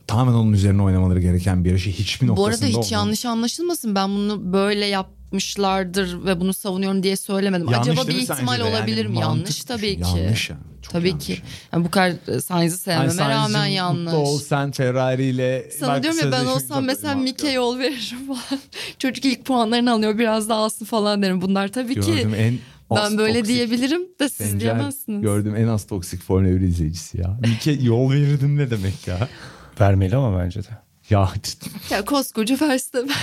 Tamamen onun üzerine oynamaları gereken bir yarışı hiçbir Bu noktasında arada hiç olmadı. yanlış anlaşılmasın ben bunu böyle yap yapmışlardır ve bunu savunuyorum diye söylemedim. Yanlış Acaba bir ihtimal de? Yani olabilir mi? Yanlış tabii ki. Yanlış yani. Çok tabii yanlış ki. yani. Yani bu kadar e, Sainz'ı sevmeme Hani rağmen yanlış. Mutlu ol sen Ferrari ile. Sana diyorum ya ben olsam mesela. Mike yol veririm falan. Çocuk ilk puanlarını alıyor biraz daha alsın falan derim. Bunlar tabii Gördüm ki en ben böyle toksik- diyebilirim de siz Sencer, diyemezsiniz. Gördüm en az toksik Formula 1 izleyicisi ya. Mike yol verirdim ne demek ya? Vermeli ama bence de. Ya Ya koskoca Verstappen.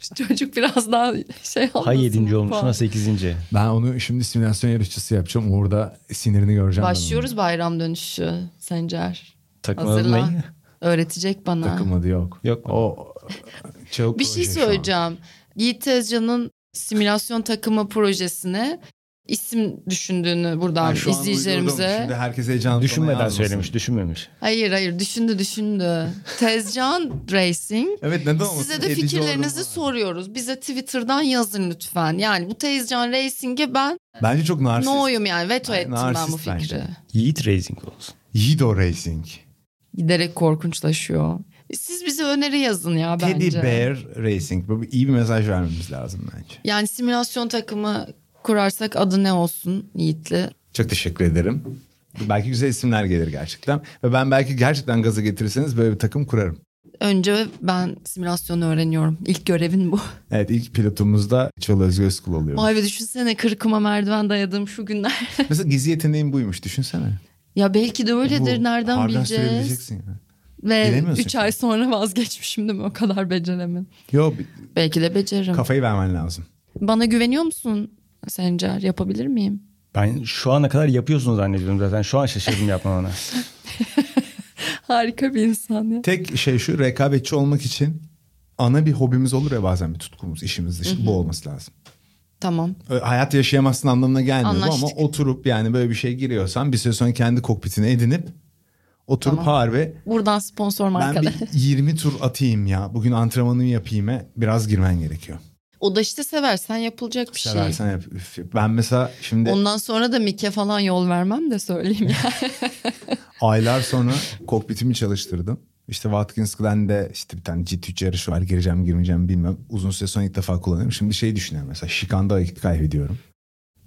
Çocuk biraz daha şey olmasın. Ha 7. olmuş puan. na 8. ben onu şimdi simülasyon yarışçısı yapacağım. Orada sinirini göreceğim. Başlıyoruz bayram dönüşü Sencer. Ne? Öğretecek bana. onun. Takım adı yok. Yok mu? O çok Bir şey söyleyeceğim. Yiğit Tezcan'ın simülasyon takımı projesine isim düşündüğünü buradan Ben şu an uydurdum. izleyicilerimize. Şimdi herkes heyecanlı. Düşünmeden söylemiş, düşünmemiş. Hayır hayır düşündü düşündü. Tezcan Racing. Evet neden olmasın? Size de Edici fikirlerinizi soruyoruz. Bize Twitter'dan yazın lütfen. Yani bu Tezcan Racing'e ben Bence çok narsist. no'yum yani veto Ay, ettim ben bu fikri. bence. Yiğit Racing olsun. Yiğido Racing. Giderek korkunçlaşıyor. Siz bize öneri yazın ya bence. Teddy Bear Racing. Böyle iyi bir mesaj vermemiz lazım bence. Yani simülasyon takımı kurarsak adı ne olsun Yiğit'li? Çok teşekkür ederim. Belki güzel isimler gelir gerçekten. Ve ben belki gerçekten gaza getirirseniz böyle bir takım kurarım. Önce ben simülasyonu öğreniyorum. İlk görevin bu. Evet ilk pilotumuzda Çağla Özgü Özkul oluyor. Vay be düşünsene kırkıma merdiven dayadığım şu günler. Mesela gizli yeteneğim buymuş düşünsene. ya belki de öyledir Bu, nereden bileceğiz? sürebileceksin yani. Ve Bilemiyorsun 3 ki. ay sonra vazgeçmişim değil mi? O kadar beceremedim. Yo bir- Belki de beceririm. kafayı vermen lazım. Bana güveniyor musun Sencer? Yapabilir miyim? Ben şu ana kadar yapıyorsun zannediyorum zaten. Şu an şaşırdım yapmamana. Harika bir insan ya. Tek şey şu rekabetçi olmak için ana bir hobimiz olur ya bazen bir tutkumuz işimiz dışı bu olması lazım. Tamam. Hayat yaşayamazsın anlamına gelmiyor bu ama Anlaştık. oturup yani böyle bir şey giriyorsan bir süre sonra kendi kokpitini edinip oturup Tamam. harbi Buradan sponsor ben markalı. bir 20 tur atayım ya bugün antrenmanımı yapayım'e biraz girmen gerekiyor. O da işte seversen yapılacak bir şey. Seversen yap. Üf, Ben mesela şimdi Ondan sonra da Mike falan yol vermem de söyleyeyim ya. aylar sonra kokpitimi çalıştırdım. İşte Watkins Glen'de işte bir tane GT3 yarışı var. Gireceğim girmeyeceğim bilmem. Uzun süre sonra ilk defa kullanıyorum. Şimdi şey düşünüyorum mesela şikanda vakit kaybediyorum.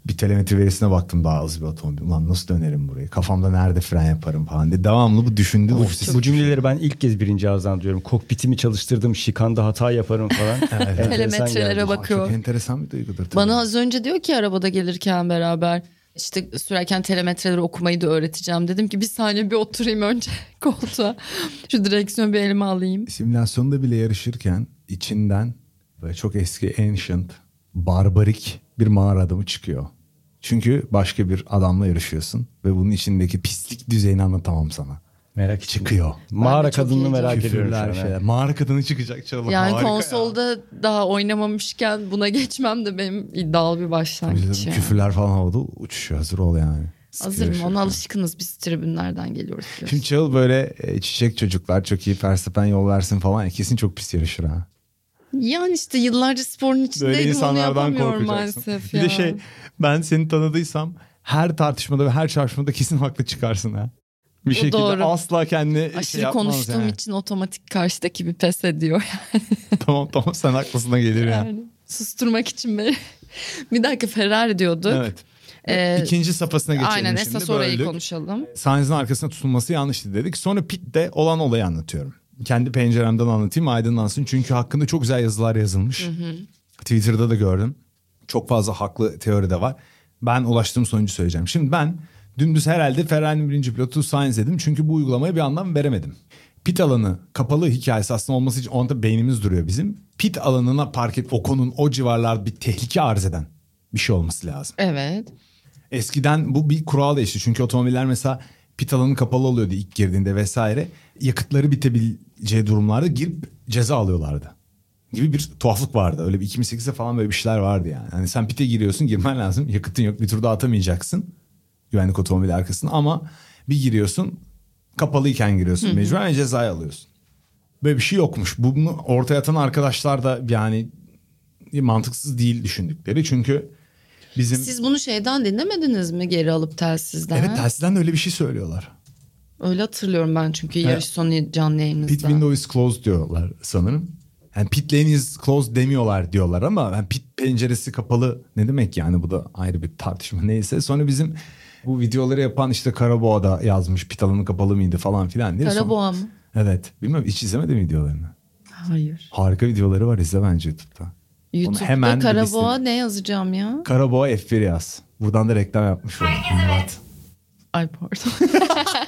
Bir telemetri verisine baktım daha hızlı bir otomobil. Ulan nasıl dönerim burayı? Kafamda nerede fren yaparım falan diye. Devamlı bu düşündü. Bu cümleleri ben ilk kez birinci ağızdan duyuyorum. Kokpitimi çalıştırdım, şikanda hata yaparım falan. Enteresan Telemetrelere bakıyor. Çok enteresan bir duygudur. tabii. Bana az önce diyor ki arabada gelirken beraber işte sürerken telemetreleri okumayı da öğreteceğim. Dedim ki bir saniye bir oturayım önce koltuğa. Şu direksiyonu bir elime alayım. Simülasyonda bile yarışırken içinden böyle çok eski ancient, barbarik bir mağara adamı çıkıyor. Çünkü başka bir adamla yarışıyorsun ve bunun içindeki pislik düzeyini anlatamam sana. Merak. Çıkıyor. Mağara heyecanlıyım. merak ediyorum şu an. şeyler. Mağara kadını çıkacak çalalım. Yani Harika ya. konsolda daha oynamamışken buna geçmem de benim iddialı bir başlangıç. yani. Küfürler falan havada uçuşuyor. Hazır ol yani. Hazırım ona alışkınız biz tribünlerden geliyoruz. biliyorsun. Şimdi Çağıl böyle e, çiçek çocuklar çok iyi Verstappen yol versin falan. Kesin çok pis yarışır ha. Yani işte yıllarca sporun içindeydim Böyle insanlardan korkacaksın. Bir ya. de şey ben seni tanıdıysam her tartışmada ve her çarpışmada kesin haklı çıkarsın ha. Bir Bu şekilde doğru. asla kendini Aşırı şey konuştuğum yani. için otomatik karşıdaki bir pes ediyor. tamam tamam sen haklısına gelir ya. Yani susturmak için beni. bir dakika Ferrari diyorduk. Evet. Ee, İkinci safhasına geçelim Aynen şimdi. esas orayı Böldük. konuşalım. Sainz'in arkasına tutulması yanlıştı dedik. Sonra pitte olan olayı anlatıyorum. Kendi penceremden anlatayım aydınlansın. Çünkü hakkında çok güzel yazılar yazılmış. Twitter'da da gördüm. Çok fazla haklı teori de var. Ben ulaştığım sonucu söyleyeceğim. Şimdi ben dümdüz herhalde Ferrari'nin birinci pilotu Sainz dedim. Çünkü bu uygulamaya bir anlam veremedim. Pit alanı kapalı hikayesi aslında olması için onda beynimiz duruyor bizim. Pit alanına park et Ocon'un o civarlarda bir tehlike arz eden bir şey olması lazım. Evet. Eskiden bu bir kural değişti. Çünkü otomobiller mesela pit alanı kapalı oluyordu ilk girdiğinde vesaire. Yakıtları bitebileceği durumlarda girip ceza alıyorlardı. Gibi bir tuhaflık vardı. Öyle bir 2008'de falan böyle bir şeyler vardı yani. Hani sen pite giriyorsun girmen lazım. Yakıtın yok bir turda atamayacaksın. Güvenlik otomobili arkasına ama bir giriyorsun kapalıyken giriyorsun. Mecburen cezayı alıyorsun. Böyle bir şey yokmuş. Bunu ortaya atan arkadaşlar da yani mantıksız değil düşündükleri. Çünkü bizim... Siz bunu şeyden dinlemediniz mi geri alıp telsizden? Evet telsizden de öyle bir şey söylüyorlar. Öyle hatırlıyorum ben çünkü yarış sonu canlı Pit yayınınızda. window is closed diyorlar sanırım. Yani pit lane is closed demiyorlar diyorlar ama yani pit penceresi kapalı ne demek yani bu da ayrı bir tartışma neyse. Sonra bizim bu videoları yapan işte Karaboğa da yazmış pit alanı kapalı mıydı falan filan diye. Sonra- Karaboğa mı? Evet. Bilmiyorum hiç izlemedim videolarını. Hayır. Harika videoları var izle bence YouTube'da. YouTube'da hemen Karaboğa ne yazacağım ya? Karaboğa F1 yaz. Buradan da reklam yapmış olduk. Evet. Ay pardon.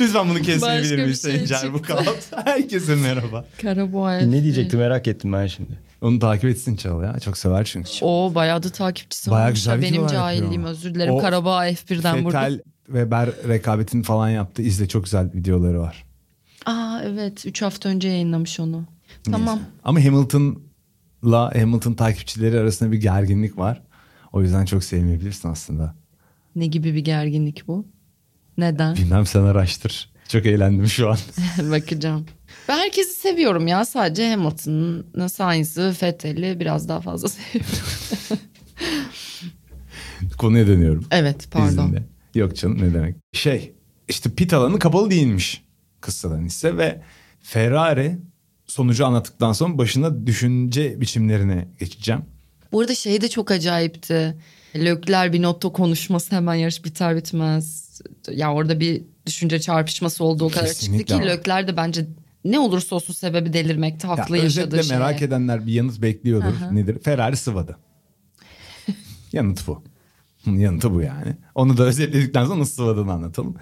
Lütfen bunu kesmeyebilir miyiz şey Sencer bu çıktı. kalıp? Herkese merhaba. Karaboğa. Ne diyecektim merak ettim ben şimdi. Onu takip etsin Çal ya. Çok sever çünkü. O bayağı da takipçisi Bayağı olmuş. güzel. Benim cahilliğim yapıyor. özür dilerim. O Karaboğa F1'den burada. Fetel ve Ber rekabetini falan yaptı. İzle çok güzel videoları var. Aa evet 3 hafta önce yayınlamış onu. Tamam. Ama Hamilton'la Hamilton takipçileri arasında bir gerginlik var. O yüzden çok sevmeyebilirsin aslında. Ne gibi bir gerginlik bu? Neden? Bilmem sen araştır. Çok eğlendim şu an. Bakacağım. Ben herkesi seviyorum ya. Sadece Hamilton'ı, Sainz'ı, Vettel'i biraz daha fazla seviyorum. Konuya dönüyorum. Evet pardon. İzninle. Yok canım ne demek. Şey işte pit alanı kapalı değilmiş kıssadan ise ve Ferrari sonucu anlattıktan sonra başına düşünce biçimlerine geçeceğim. Bu arada şey de çok acayipti. Lökler Binotto konuşması hemen yarış biter bitmez. Ya orada bir düşünce çarpışması oldu o kadar Kesinlikle çıktı ki. Lökler de bence ne olursa olsun sebebi delirmekte Ya haklı yaşadığı özetle şeye. merak edenler bir yanıt bekliyordur. Nedir? Ferrari sıvadı. yanıt bu. Yanıtı bu yani. Onu da özetledikten sonra nasıl sıvadığını anlatalım.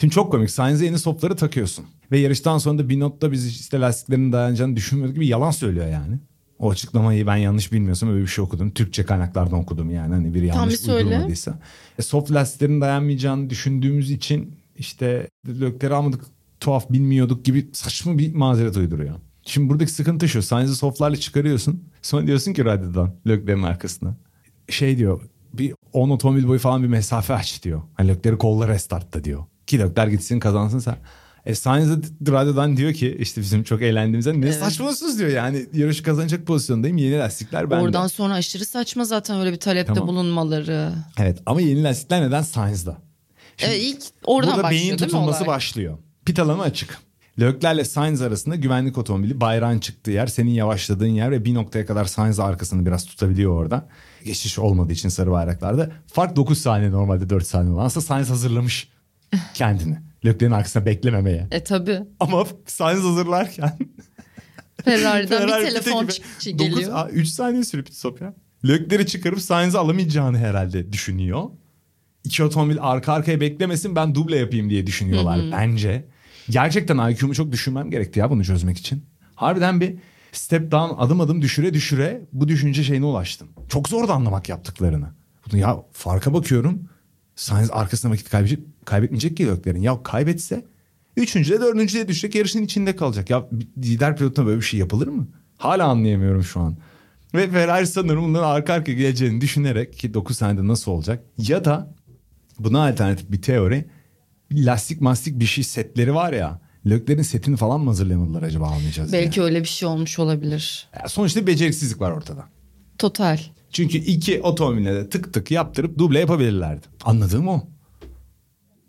Şimdi çok komik. Sainz'e yeni sopları takıyorsun. Ve yarıştan sonra da Binotto biz işte lastiklerin dayanacağını düşünmüyorduk gibi yalan söylüyor yani. O açıklamayı ben yanlış bilmiyorsam öyle bir şey okudum. Türkçe kaynaklardan okudum yani. Hani biri yanlış bir söyle. uydurmadıysa. E, soft lastiklerin dayanmayacağını düşündüğümüz için işte lökleri almadık tuhaf bilmiyorduk gibi saçma bir mazeret uyduruyor. Şimdi buradaki sıkıntı şu. Sainz'i softlarla çıkarıyorsun. Sonra diyorsun ki radyodan löklerin arkasına. Şey diyor bir 10 otomobil boyu falan bir mesafe aç diyor. Hani lökleri kolla restartta diyor. Ki lökler gitsin kazansın sen. E Sainz de radyodan diyor ki işte bizim çok eğlendiğimizden ne Evet. saçmalıyorsunuz diyor yani yarışı kazanacak pozisyondayım yeni lastikler bende. Oradan sonra aşırı saçma zaten öyle bir talepte Tamam. bulunmaları. Evet ama yeni lastikler neden Sainz'da? Şimdi Evet, ilk oradan Burada başlıyor beyin tutulması başlıyor. Pit alanı açık. Löklerle Sainz arasında güvenlik otomobili bayrağın çıktığı yer senin yavaşladığın yer ve bir noktaya kadar Sainz arkasını biraz tutabiliyor orada. Geçiş olmadığı için sarı bayraklarda. Fark 9 saniye normalde 4 saniye olansa Sainz hazırlamış kendini. Löklerin arkasına beklememeye. E tabi. Ama Sainz hazırlarken Ferrari'den Ferrari bir telefon gibi çıkışı geliyor. Aa, 3 saniye sürüyor pit stop ya. Lökleri çıkarıp Sainz'i alamayacağını herhalde düşünüyor. İki otomobil arka arkaya beklemesin ben duble yapayım diye düşünüyorlar bence. Gerçekten IQ'mu çok düşünmem gerekti ya bunu çözmek için. Harbiden bir step down adım adım düşüre düşüre bu düşünce şeyine ulaştım. Çok zor da anlamak yaptıklarını. Bunu ya farka bakıyorum. Sainz arkasına vakit kaybedecek, kaybetmeyecek ki Lökler'in. Ya kaybetse üçüncüde dördüncüde düşecek yarışın içinde kalacak. Ya lider pilotuna böyle bir şey yapılır mı? Hala anlayamıyorum şu an. Ve Ferrari sanırım bunların arka arkaya geleceğini düşünerek ki 9 senede nasıl olacak ya da buna alternatif bir teori lastik mastik bir şey setleri var ya Lökler'in setini falan mı hazırlamadılar acaba almayacağız diye. Belki öyle bir şey olmuş olabilir. Ya sonuçta beceriksizlik var ortada. Total. Çünkü iki otomobile de tık tık yaptırıp duble yapabilirlerdi. Anladığım o.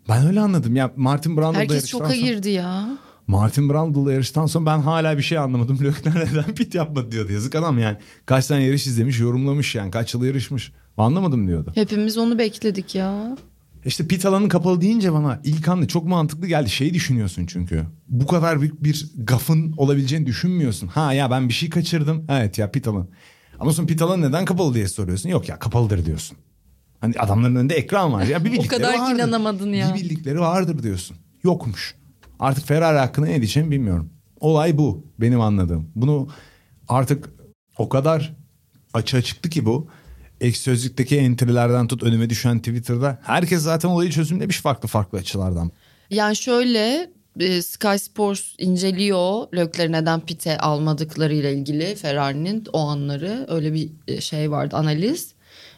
Ben öyle anladım. Ya Martin Brundle'da Herkes şoka girdi ya. Martin Brundle'la yarıştan sonra ben hala bir şey anlamadım. Lökler neden pit yapmadı diyordu. Yazık adam yani. Kaç tane yarış izlemiş, yorumlamış yani. Kaç yıl yarışmış. Anlamadım diyordu. Hepimiz onu bekledik ya. İşte pit alanı kapalı deyince bana ilk anda çok mantıklı geldi. Şeyi düşünüyorsun çünkü. Bu kadar büyük bir gafın olabileceğini düşünmüyorsun. Ha ya ben bir şey kaçırdım. Evet ya pit alanı. Ama sonra pit alanı neden kapalı diye soruyorsun. Yok ya kapalıdır diyorsun. Hani adamların önünde ekran var. Ya bir bildikleri kadar ki vardır. inanamadın ya. Bir bildikleri vardır diyorsun. Yokmuş. Artık Ferrari hakkında ne diyeceğimi bilmiyorum. Olay bu benim anladığım. Bunu artık o kadar açığa çıktı ki bu. Ek sözlükteki entry'lerden tut önüme düşen Twitter'da. Herkes zaten olayı çözümlemiş farklı farklı açılardan. Yani şöyle e, Sky Sports inceliyor Lökleri neden pite almadıklarıyla ilgili Ferrari'nin o anları öyle bir e, şey vardı analiz.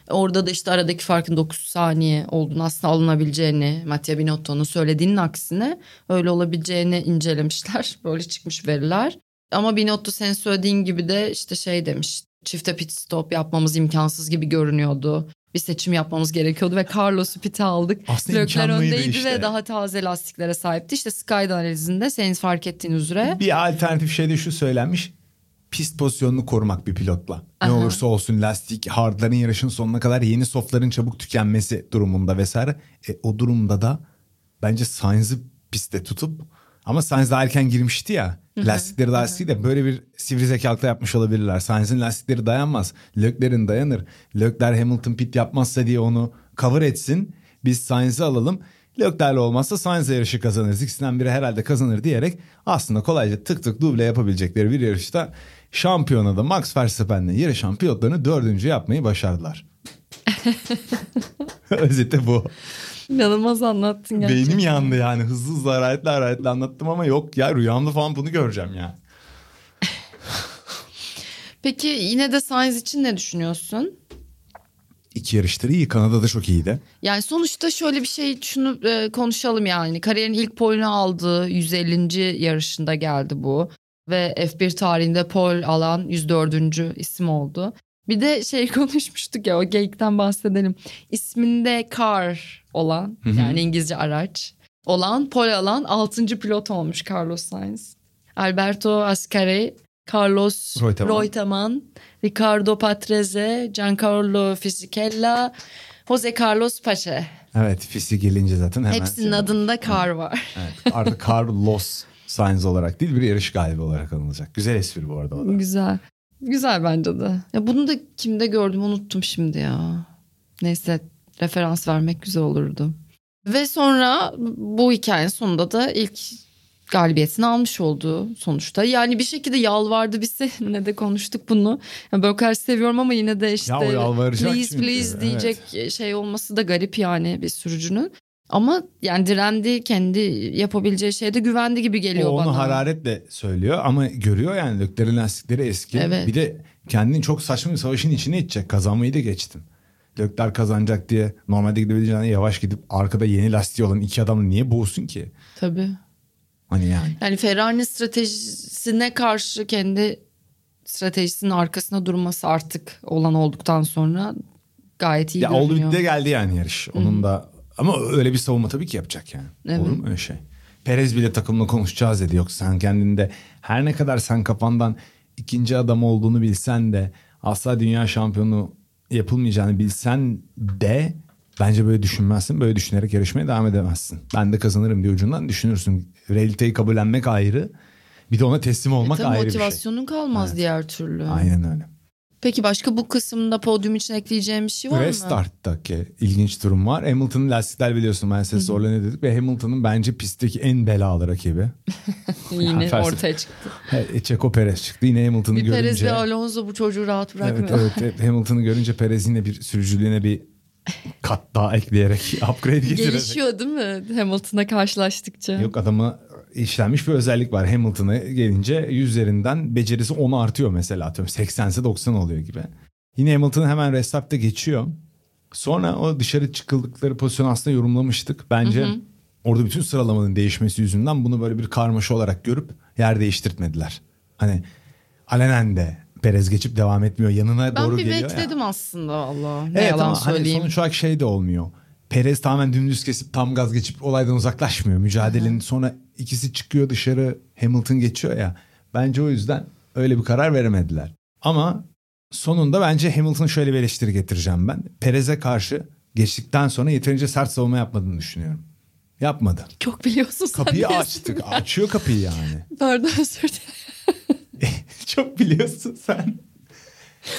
Orada da işte aradaki farkın 9 saniye olduğunu aslında alınabileceğini Mattia Binotto'nun söylediğinin aksine öyle olabileceğini incelemişler. Böyle çıkmış veriler. Ama Binotto senin söylediğin gibi de işte şey demiş çifte pit stop yapmamız imkansız gibi görünüyordu. Bir seçim yapmamız gerekiyordu ve Carlos'u pite aldık. Aslında Lökler öndeydi işte. ve daha taze lastiklere sahipti. İşte Sky analizinde senin fark ettiğin üzere Bir alternatif şey de şu söylenmiş. pist pozisyonunu korumak bir pilotla. Ne Aha. olursa olsun lastik hardların yarışın sonuna kadar yeni softların çabuk tükenmesi durumunda vesaire. E, o durumda da bence Sainz'ı pistte tutup ama Sainz daha erken girmişti ya. Lastikleri daha eski de böyle bir sivri zekalıkla yapmış olabilirler. Sainz'in lastikleri dayanmaz. Leclerc'in dayanır. Leclerc Hamilton pit yapmazsa diye onu cover etsin. Biz Sainz'ı alalım. Leclerc'le olmazsa Sainz yarışı kazanırız. İkisinden biri herhalde kazanır diyerek aslında kolayca tık tık duble yapabilecekleri bir yarışta şampiyonada Max Verstappen'le yarışan pilotlarını dördüncü yapmayı başardılar. Özeti bu. İnanılmaz anlattın gerçekten. Beynim yandı yani hızlı hızlı hararetli hararetli anlattım ama yok ya rüyamda falan bunu göreceğim ya. Peki yine de Sainz için ne düşünüyorsun? İki yarıştır iyi Kanada'da çok iyiydi. Yani sonuçta şöyle bir şey şunu e, konuşalım yani. Kariyerin ilk polünü aldığı 150. yarışında geldi bu. Ve F1 tarihinde pol alan 104. isim oldu. Bir de şey konuşmuştuk ya o geyikten bahsedelim. İsminde car olan yani İngilizce araç olan pol alan 6. pilot olmuş Carlos Sainz. Alberto Ascari, Carlos Reutemann. Ricardo Patrese, Giancarlo Fisichella, Jose Carlos Pache. Evet fisi gelince zaten hemen. Hepsinin şey- adında kar var. Evet, artık Carlos Sainz olarak değil bir yarış galibi olarak anılacak. Güzel espri bu arada o da. Güzel. Güzel bence de. Ya bunu da kimde gördüm unuttum şimdi ya. Neyse referans vermek güzel olurdu. Ve sonra bu hikayenin sonunda da ilk galibiyetini almış oldu sonuçta. Yani bir şekilde yalvardı biz seninle de konuştuk bunu. Yani böyle kadar seviyorum ama yine de işte Ya please please evet. diyecek şey olması da garip yani bir sürücünün. Ama yani direndi kendi yapabileceği şeyde güvendi gibi geliyor O bana. onu hararetle söylüyor ama görüyor yani Leclerc'in lastikleri eski. Evet. Bir de kendini çok saçma bir savaşın içine itecek. Kazanmayı da geçtin. Leclerc kazanacak diye normalde gidebileceğine yavaş gidip arkada yeni lastiği olan iki adamla niye boğulsun ki? Tabii. Hani yani. Yani Ferrari'nin stratejisine karşı kendi stratejisinin arkasında durması artık olan olduktan sonra gayet iyi Ya oldu görünüyor. bitti de geldi yani yarış. Onun da ama öyle bir savunma tabii ki yapacak yani. Evet. Olur mu öyle şey? Perez bile takımla konuşacağız dedi. Yoksa sen kendinde her ne kadar sen kafandan ikinci adam olduğunu bilsen de asla dünya şampiyonu yapılmayacağını bilsen de bence böyle düşünmezsin. Böyle düşünerek yarışmaya devam edemezsin. Ben de kazanırım diye ucundan düşünürsün. Realiteyi kabullenmek ayrı. Bir de ona teslim olmak E ayrı bir şey. motivasyonun kalmaz diğer türlü. Aynen öyle. Peki başka bu kısımda podyum için ekleyeceğim bir şey var mı? Restart'taki ilginç durum var. Hamilton'ın lastikler biliyorsun ben size ne dedik ve Hamilton'ın bence pistteki en belalı rakibi. Yine Verstappen. ortaya çıktı. Checo Perez çıktı. Yine Hamilton'ı Bir Perez görünce. ve Alonso bu çocuğu rahat Evet, bırakmıyor. evet evet Hamilton'ı görünce Perez yine bir sürücülüğüne bir kat daha ekleyerek upgrade getirerek. Gelişiyor değil mi Hamilton'a karşılaştıkça? Yok adamı işlenmiş bir özellik var. Hamilton'a gelince yüzlerinden becerisi 10 artıyor mesela. Atıyorum 80'se 90 oluyor gibi. Yine Hamilton hemen restartta geçiyor. Sonra o dışarı çıkıldıkları pozisyonu aslında yorumlamıştık. Bence orada bütün sıralamanın değişmesi yüzünden bunu böyle bir karmaşa olarak görüp yer değiştirtmediler. Hani alenen de Perez geçip devam etmiyor. Yanına Ben doğru bir geliyor ya. bekledim aslında valla. Ne Evet yalan ama hani söyleyeyim. sonuç olarak şey de olmuyor. Perez tamamen dümdüz kesip tam gaz geçip olaydan uzaklaşmıyor. Mücadelenin sonra ikisi çıkıyor dışarı Hamilton geçiyor ya. Bence o yüzden öyle bir karar veremediler. Ama sonunda bence Hamilton şöyle bir eleştiri getireceğim ben. Perez'e karşı geçtikten sonra yeterince sert savunma yapmadığını düşünüyorum. Yapmadı. Çok biliyorsun sen. Kapıyı açtık. Açıyor kapıyı yani. Pardon özür dilerim. Çok biliyorsun sen.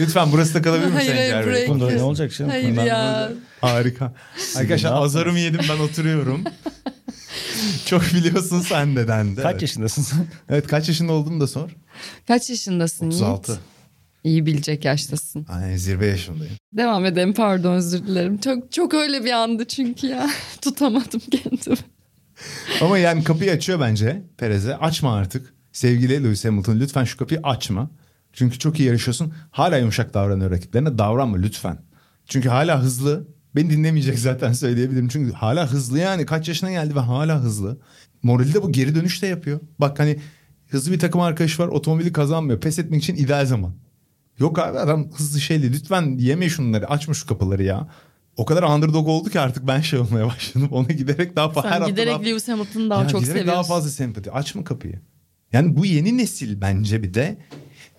Lütfen burası da kalabilir mi Hayır, hayır, buraya- Bunda ne olacak canım? Hayır Bundan ya. Harika. Arkadaşlar azarımı yedim ben oturuyorum. Çok biliyorsun sen de dendi. Kaç evet. yaşındasın sen? Evet kaç yaşında olduğunu da sor. Kaç yaşındasın 36. Yiğit? İyi bilecek yaştasın. Ay, zirve yaşındayım. Devam edelim pardon özür dilerim. Çok çok öyle bir andı çünkü ya. Tutamadım kendimi. Ama yani kapıyı açıyor bence Perez'e. Açma artık. Sevgili Lewis Hamilton lütfen şu kapıyı açma. Çünkü çok iyi yarışıyorsun. Hala yumuşak davranıyor rakiplerine. Davranma lütfen. Çünkü hala hızlı. Beni dinlemeyecek zaten söyleyebilirim. Çünkü hala hızlı yani. Kaç yaşına geldi ve hala hızlı. Morali de bu geri dönüş de yapıyor. Bak hani hızlı bir takım arkadaşı var. Otomobili kazanmıyor. Pes etmek için ideal zaman. Yok abi adam hızlı şeyli. Lütfen yeme şunları. Açma şu kapıları ya. O kadar underdog oldu ki artık ben şey olmaya başladım. Ona giderek daha fa- her Sen giderek daha- Lewis Hamilton'ı daha ya çok giderek seviyorsun. daha fazla sempati. Açma kapıyı. Yani bu yeni nesil bence bir de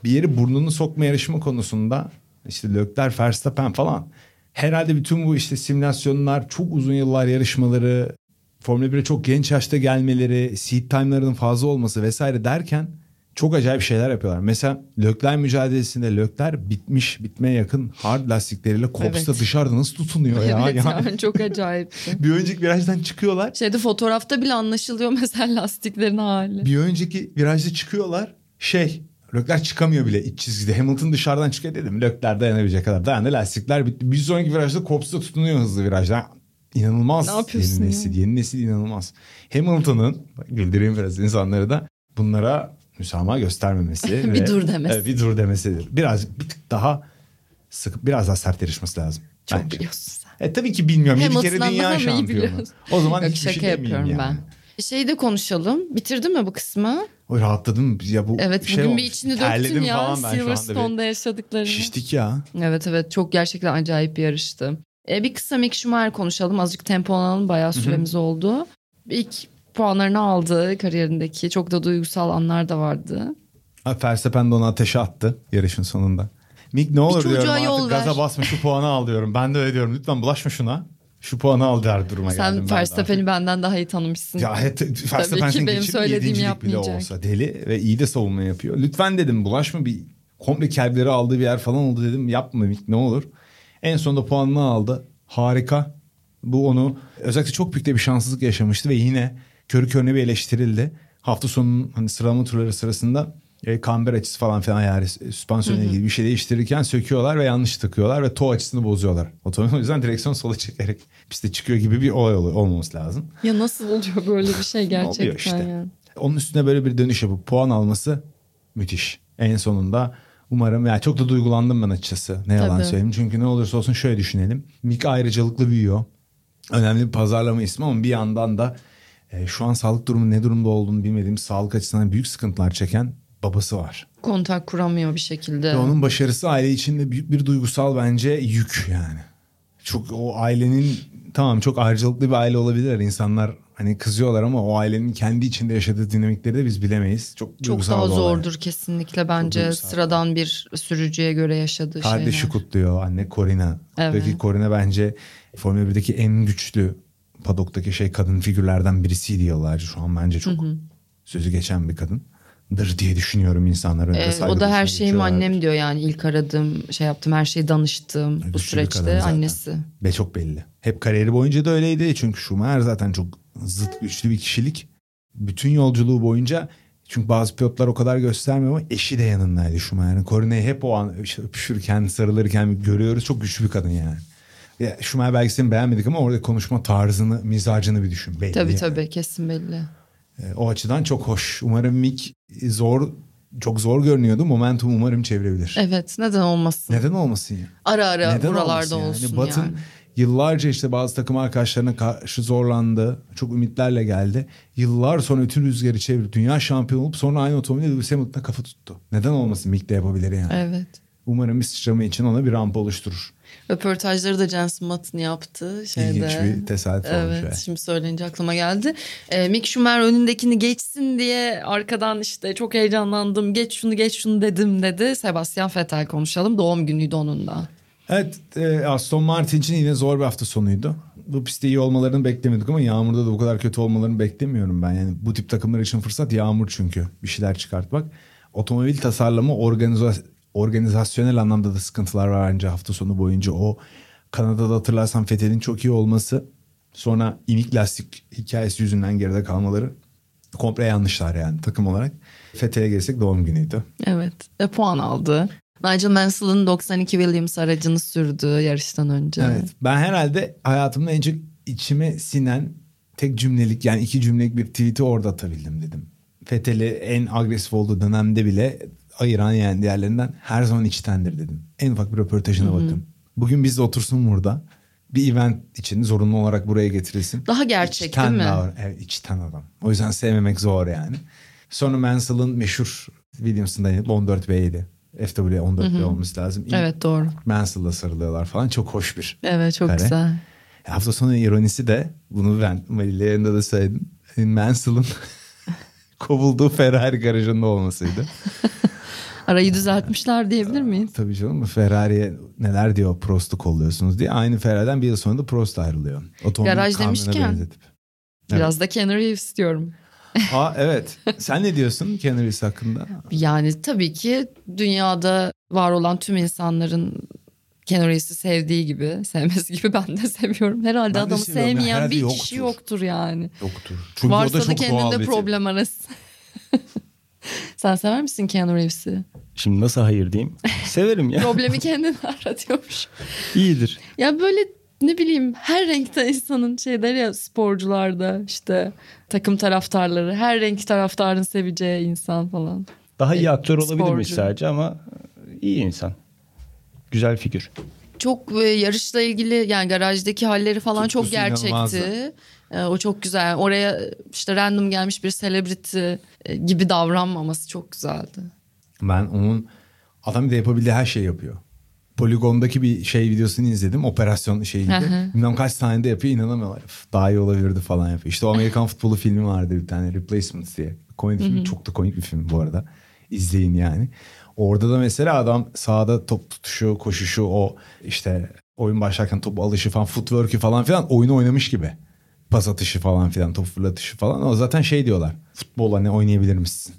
bir yeri burnunu sokma yarışma konusunda işte Lökler, Verstappen falan herhalde bütün bu işte simülasyonlar, çok uzun yıllar yarışmaları, Formula 1'e çok genç yaşta gelmeleri, seat time'larının fazla olması vesaire derken çok acayip şeyler yapıyorlar. Mesela Lökler mücadelesinde Lökler bitmiş, bitmeye yakın hard lastikleriyle Kops'ta Evet. dışarıda nasıl tutunuyor ya? evet Yani yani çok acayipti. bir önceki virajdan çıkıyorlar. Şeyde fotoğrafta bile anlaşılıyor mesela lastiklerin hali. Bir önceki virajda çıkıyorlar. Şey Lökler çıkamıyor bile iç çizgide. Hamilton dışarıdan çıkıyor dedim. Lökler dayanabilecek kadar dayandı. Lastikler bitti. Bir sonraki virajda Kops'ta tutunuyor hızlı virajda. İnanılmaz. Ne yapıyorsun yeni ya? nesil. Yeni nesil inanılmaz. Hamilton'ın güldüreyim biraz insanları da bunlara müsamaha göstermemesi. Bir ve- dur demesi. Evet, bir dur demesidir. Biraz bir tık daha sık biraz daha sert yarışması lazım. Çok bence. biliyorsun sen. E tabii ki bilmiyorum. Yedi kere dünya şampiyonu. O zaman Yok, hiçbir şey demeyeyim yapıyorum yani. ben. Şeyi de konuşalım. Bitirdin mi bu kısmı? Oy rahatladım. Ya bu Evet şey bugün olmuş. bir içini döktün ya Silverstone'da yaşadıklarını. Şiştik ya. Evet evet çok gerçekten acayip bir yarıştı. E, bir kısa Mick Schumacher konuşalım. Azıcık tempo alalım. Bayağı süremiz oldu. İlk puanlarını aldı kariyerindeki. Çok da duygusal anlar da vardı. Ha, Verstappen de onu ateşe attı yarışın sonunda. Mick ne olur diyorum artık ver. gaza basma şu puanı al diyorum. Ben de öyle diyorum lütfen bulaşma şuna. Şu puanı al der duruma geldim. ben Sen Verstappen'i benden daha iyi tanımışsın. Ya evet, Verstappen ki senin benim söylediğimi yedincilik bile yapmayacak. olsa deli ve iyi de savunma yapıyor. Lütfen dedim bulaşma bir komple kelbleri aldığı bir yer falan oldu dedim. Yapma ne olur. En sonunda puanını aldı. Harika. Bu onu özellikle çok büyük de bir şanssızlık yaşamıştı ve yine körü körüne bir eleştirildi. Hafta sonunun hani sıralama turları sırasında e, kamber açısı falan filan yani süspansiyonla ilgili bir şey değiştirirken söküyorlar ve yanlış takıyorlar ve toe açısını bozuyorlar. Otomobil o yüzden direksiyon sola çekerek piste çıkıyor gibi bir olay oluyor, olmaması lazım. Ya nasıl oluyor böyle bir şey gerçekten Oluyor işte. ya. Onun üstüne böyle bir dönüş yapıp puan alması müthiş. En sonunda umarım yani çok da duygulandım ben açıkçası. Ne yalan Tabii. söyleyeyim. Çünkü ne olursa olsun şöyle düşünelim. Mick ayrıcalıklı büyüyor. Önemli bir pazarlama ismi ama bir yandan da e, şu an sağlık durumu ne durumda olduğunu bilmediğimiz sağlık açısından büyük sıkıntılar çeken babası var. Kontak kuramıyor bir şekilde. Ve onun başarısı aile içinde büyük bir duygusal bence yük yani. Çok o ailenin tamam çok ayrıcalıklı bir aile olabilir. İnsanlar hani kızıyorlar ama o ailenin kendi içinde yaşadığı dinamikleri de biz bilemeyiz. Çok, Çok daha zordur kesinlikle bence sıradan bir sürücüye göre yaşadığı Kardeşi şeyler. kutluyor anne Corina. Evet. Peki Corina bence Formula 1'deki en güçlü padoktaki şey kadın figürlerden birisiydi yıllarca. Şu an bence çok sözü geçen bir kadındır diye düşünüyorum insanlar. önünde Ee, o da her şeyim annem diyor yani ilk aradığım şey yaptım her şeyi danıştığım bu Güçlü bir süreçte annesi. Ve çok belli. Hep kariyeri boyunca da öyleydi. Çünkü Schumacher zaten çok zıt güçlü bir kişilik. Bütün yolculuğu boyunca çünkü bazı pilotlar o kadar göstermiyor ama eşi de yanındaydı Schumacher'in. Corina'yı hep o an işte öpüşürken, sarılırken görüyoruz. Çok güçlü bir kadın yani. Ya Schumacher belgeselini beğenmedik ama orada konuşma tarzını, mizacını bir düşün. Belli Tabii yani. tabii kesin belli. E, O açıdan çok hoş. Umarım Mick zor, çok zor görünüyordu. Momentum umarım çevirebilir. Evet neden olmasın? Neden olmasın ya? Ara ara Neden buralarda olmasın olsun Batın yani. yıllarca işte bazı takım arkadaşlarına karşı zorlandı. Çok ümitlerle geldi. Yıllar sonra bütün rüzgarı çevirip dünya şampiyonu olup sonra aynı otomobilde Lewis Hamilton'a kafa tuttu. Neden olmasın Mick de yapabilir yani. Evet. Umarım bir sıçrama için ona bir rampa oluşturur. Röportajları da Jensen Button yaptı şeyde. İlginç bir tesadüf olmuş. Evet evet. şimdi söyleyince aklıma geldi. Ee, Mick Schumacher önündekini geçsin diye arkadan işte çok heyecanlandım. Geç şunu geç şunu dedim dedi. Sebastian Vettel konuşalım. Doğum günüydü onun da. Evet e, Aston Martin için yine zor bir hafta sonuydu. Bu pistte iyi olmalarını beklemedik ama yağmurda da bu kadar kötü olmalarını beklemiyorum ben. Yani bu tip takımlar için fırsat yağmur çünkü bir şeyler çıkartmak. Otomobil tasarlama organiza- organizasyonel anlamda da sıkıntılar var bence hafta sonu boyunca. O Kanada'da hatırlarsan Fethel'in çok iyi olması sonra inik lastik hikayesi yüzünden geride kalmaları komple yanlışlar yani takım olarak. Fethel'e gelsek doğum günüydü. Evet ve puan aldı. Nigel Mansell'ın 92 Williams aracını sürdü yarıştan önce. Evet. Ben herhalde hayatımda en çok içime sinen tek cümlelik yani iki cümlelik bir tweet'i orada atabildim dedim. Fethel'i en agresif olduğu dönemde bile ayıran yani diğerlerinden her zaman içtendir dedim. En ufak bir röportajına bakın. Bugün biz de otursun burada. Bir event için zorunlu olarak buraya getirilsin. Daha gerçek İçten değil mi? davran- Evet içten adam. O yüzden sevmemek zor yani. Sonra Mansell'ın meşhur Williams'ın 14B'ydi. FW 14B olması lazım. İlk Evet doğru. Mansell'la sarılıyorlar falan. Çok hoş bir Evet çok Kare. güzel. Hafta sonu ironisi de bunu ben Malil'le yanında da söyledim. Mansell'ın kovulduğu Ferrari garajında olmasıydı. Arayı düzeltmişler diyebilir miyiz? Tabii canım Ferrari'ye neler diyor Prost'u kolluyorsunuz diye. Aynı Ferrari'den bir yıl sonra da Prost ayrılıyor. Otomobil Garaj demişken. benzetip. Evet. Biraz da Keanu Reeves diyorum. Aa evet. Sen ne diyorsun Keanu Reeves hakkında? Yani tabii ki dünyada var olan tüm insanların Keanu Reeves'i sevdiği gibi, sevmesi gibi ben de seviyorum. Herhalde Ben adamı seviyorum. sevmeyen Herhalde bir yoktur. kişi yoktur yani. Yoktur. Çünkü o Varsa da da, çok kendinde problem arası. Sen sever misin Keanu Reeves'i? Şimdi nasıl hayır diyeyim? Severim ya. Problemi kendin aratıyormuş. İyidir. Ya böyle ne bileyim her renkte insanın şeyler ya sporcularda işte takım taraftarları her renk taraftarın seveceği insan falan. Daha iyi aktör olabilirmiş sadece ama iyi insan. Güzel figür. Çok e, yarışla ilgili yani garajdaki halleri falan çok Tutkusu gerçekti. inanılmazdı. E, o çok güzel. Oraya işte random gelmiş bir celebrity e, gibi davranmaması çok güzeldi. Ben onun adam bir de yapabildiği her şeyi yapıyor. Poligondaki bir şey videosunu izledim. Operasyon. Hı hı. Bilmem kaç saniyede yapıyor inanamıyorlar. Daha iyi olabilirdi falan yapıyor. İşte o Amerikan futbolu filmi vardı bir tane Replacements diye. Komedi filmi çok da komik bir film bu arada. İzleyin yani. Orada da mesela adam sahada top tutuşu, koşuşu, o işte oyun başlarken top alışı falan, footwork'ü falan filan oyunu oynamış gibi. Pas atışı falan filan, top fırlatışı falan. O zaten şey diyorlar. Futbolla ne oynayabilir misin?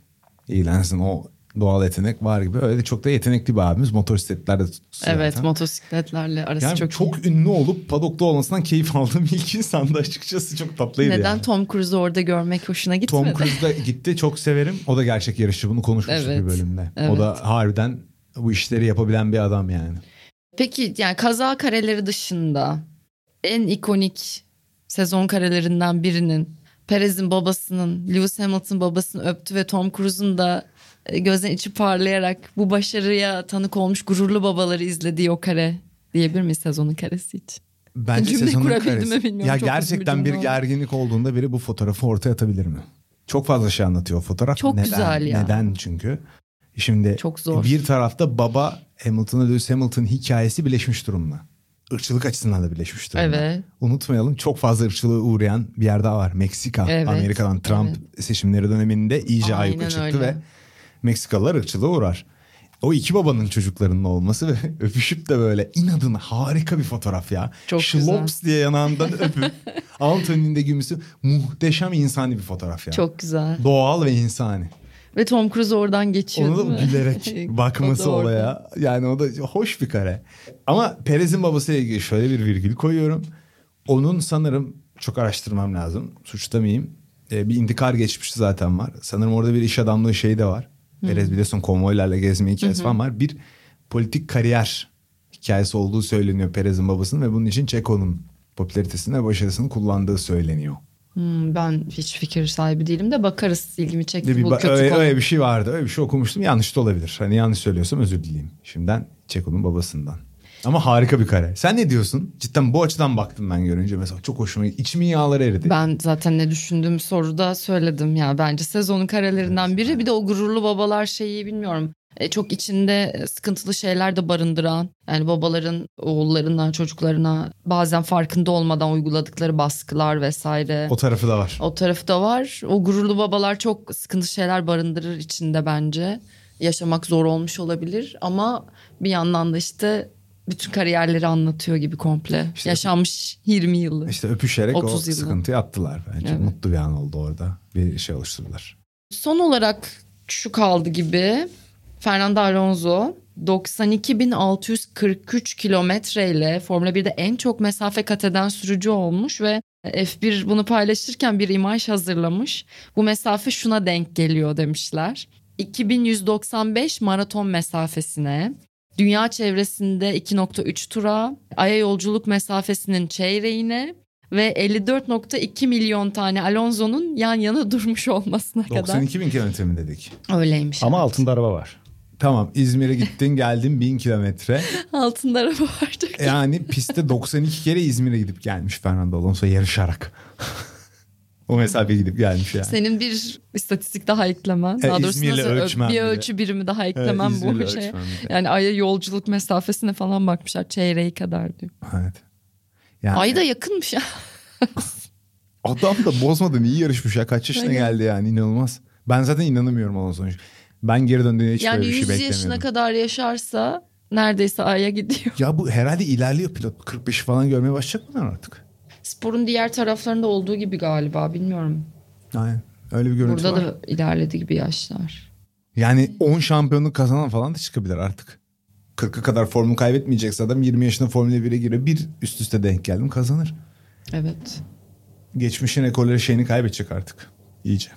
İyilensin o doğal yetenek var gibi. Öyle de çok da yetenekli bir abimiz. Motosikletlerde tutkusu Evet zaten. motosikletlerle arası Yani çok, çok, iyi. ünlü olup padokta olmasından keyif aldığım ilk insandı açıkçası. Çok tatlıydı Neden yani. Tom Cruise'u orada görmek hoşuna gitmedi? Tom Cruise da gitti çok severim. O da gerçek yarışçı bunu konuşmuştuk Evet, bir bölümde. evet. O da harbiden bu işleri yapabilen bir adam yani. Peki yani kaza kareleri dışında en ikonik sezon karelerinden birinin Perez'in babasının, Lewis Hamilton babasını öptü ve Tom Cruise'un da e, gözden içi parlayarak bu başarıya tanık olmuş gururlu babaları izlediği o kare diyebilir miyiz sezonun karesi için? Bence Cümle sezonun karesi. mi bilmiyorum. Ya bir gerçekten bir oldu. gerginlik olduğunda biri bu fotoğrafı ortaya atabilir mi? Çok fazla şey anlatıyor fotoğraf. Çok Neden? güzel ya. Neden çünkü? Şimdi Çok zor. bir tarafta baba Hamilton'la Lewis Hamilton hikayesi birleşmiş durumda. Irkçılık açısından da birleşmiş durumda. Evet. Unutmayalım çok fazla ırkçılığa uğrayan bir yer daha var. Meksika. Evet, Amerika'dan Trump seçimleri döneminde iyice Aynen ayyuka çıktı öyle. ve Meksikalılar ırkçılığa uğrar. O iki babanın çocuklarının olması ve öpüşüp de böyle inadına harika bir fotoğraf ya. Çok Şlops diye yanağından öpüp Anthony'nin de gülmesi muhteşem insani bir fotoğraf ya. Çok güzel. Doğal ve insani. Ve Tom Cruise oradan geçiyor Onu da gülerek bakması olaya. Yani o da hoş bir kare. Ama Perez'in babasıyla ilgili şöyle bir virgül koyuyorum. Onun sanırım çok araştırmam lazım. Suçlamayayım. Ee, bir intikar geçmişi zaten var. Sanırım orada bir iş adamlığı şeyi de var. Perez biliyorsun konvoylarla gezme hikayesi falan var. Bir politik kariyer hikayesi olduğu söyleniyor Perez'in babasının ve bunun için Çeko'nun popülaritesini ve başarısını kullandığı söyleniyor. Hmm, ben hiç fikir sahibi değilim de bakarız ilgimi çekti bir, bu kötü öyle, konu. öyle bir şey vardı. Öyle bir şey okumuştum. Yanlış da olabilir. Hani yanlış söylüyorsam özür dileyim. Şimdiden Çeko'nun babasından. Ama harika bir kare. Sen ne diyorsun? Cidden bu açıdan baktım ben görünce. Mesela çok hoşuma gitti. İçimin yağları eridi. Ben zaten ne düşündüğüm soruda söyledim ya bence sezonun karelerinden biri bir de o gururlu babalar şeyi bilmiyorum. E, çok içinde e, sıkıntılı şeyler de barındıran yani babaların oğullarına çocuklarına bazen farkında olmadan uyguladıkları baskılar vesaire. O tarafı da var. O tarafı da var. O gururlu babalar çok sıkıntı şeyler barındırır içinde bence. Yaşamak zor olmuş olabilir ama bir yandan da işte bütün kariyerleri anlatıyor gibi komple. İşte- Yaşanmış 20 yılı. İşte öpüşerek 30 o yılı. sıkıntıyı attılar bence. Evet. Mutlu bir an oldu orada. Bir şey oluşturdular. Son olarak şu kaldı gibi. Fernando Alonso 92.643 kilometreyle Formula 1'de en çok mesafe kat eden sürücü olmuş ve F1 bunu paylaşırken bir imaj hazırlamış. Bu mesafe şuna denk geliyor demişler. 2195 maraton mesafesine, dünya çevresinde 2.3 tura, aya yolculuk mesafesinin çeyreğine ve 54.2 milyon tane Alonso'nun yan yana durmuş olmasına kadar. 92 bin kilometre mi dedik? Öyleymiş. Ama evet. altında araba var. Tamam İzmir'e gittin geldin bin kilometre. altında araba vardı. Yani pistte 92 kere İzmir'e gidip gelmiş Fernando Alonso yarışarak. o mesafeye gidip gelmiş yani. Senin bir istatistik daha eklemen. E, Daha doğrusu İzmir'le nasıl ölçmem bir ölçü birimi daha eklemen İzmir'le bu şey. de. Yani aya yolculuk mesafesine falan bakmışlar. Çeyreği kadar diyor. Evet. Yani Ay da yakınmış ya. adam da bozmadan iyi yarışmış ya. Kaç yaşına Aynen. geldi yani inanılmaz. Ben zaten inanamıyorum Alonso'nun. Ben geri döndüğünde hiç yani böyle bir şey 100 yaşına beklemiyordum. kadar yaşarsa neredeyse Ay'a gidiyor. Ya bu herhalde ilerliyor pilot. 45 falan görmeye başlayacak mı artık? Sporun diğer taraflarında olduğu gibi galiba bilmiyorum. Aynen. Öyle bir görüntü Burada var. da ilerledi gibi yaşlar. Yani 10 şampiyonluk kazanan falan da çıkabilir artık. 40'a kadar formunu kaybetmeyecekse adam 20 yaşında Formula 1'e giriyor. Bir üst üste denk geldim kazanır. Evet. Geçmişin ekolleri şeyini kaybedecek artık. İyice.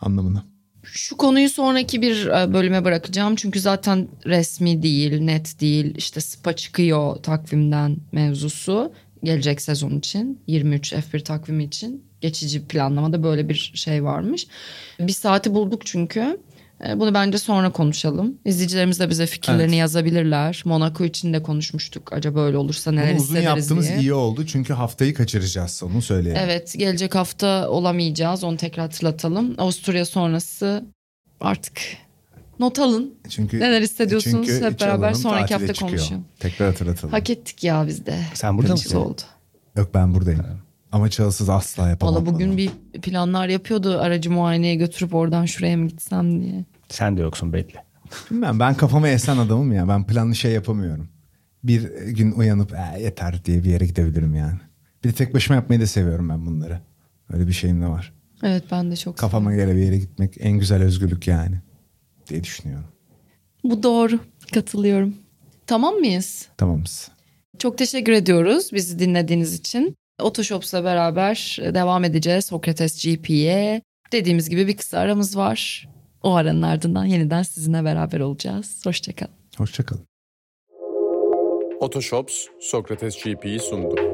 Anlamına. Şu konuyu sonraki bir e, bölüme bırakacağım. Çünkü zaten resmi değil, net değil. İşte SPA çıkıyor takvimden mevzusu. Gelecek sezon için. 23 F1 takvimi için. Geçici planlamada böyle bir şey varmış. Bir saati bulduk çünkü. E, Bunu bence sonra konuşalım. İzleyicilerimiz de bize fikirlerini Evet. yazabilirler. Monaco için de konuşmuştuk. Acaba öyle olursa neler Bunu uzun yaptığımız diye. iyi oldu. Çünkü haftayı kaçıracağız onu söyleyelim. Evet gelecek hafta olamayacağız onu tekrar hatırlatalım. Avusturya sonrası artık not alın. Çünkü, Neler hissediyorsunuz çünkü hep beraber sonraki hafta çıkıyor. konuşalım. Tekrar hatırlatalım. Hak ettik ya biz de. Sen burada mısın? oldu? Yok ben buradayım. Ama Çalısız asla yapamam. Valla bugün bir planlar yapıyordu aracı muayeneye götürüp oradan şuraya mı gitsem diye. Sen de yoksun belli. Bilmem ben kafama esen adamım ya. Ben planlı şey yapamıyorum. Bir gün uyanıp "E, yeter diye bir yere gidebilirim yani. Bir de tek başıma yapmayı da seviyorum ben bunları. Öyle bir şeyim de var. Evet ben de çok Kafama göre bir yere gitmek en güzel özgürlük yani. Diye düşünüyorum. Bu doğru katılıyorum. Tamam mıyız? Tamamız. Çok teşekkür ediyoruz bizi dinlediğiniz için. Otoshops'la beraber devam edeceğiz Sokrates GP'ye. Dediğimiz gibi bir kısa aramız var. O aranın ardından yeniden sizinle beraber olacağız. Hoşçakalın. Hoşçakalın. Otoshops Sokrates GP'yi sundu.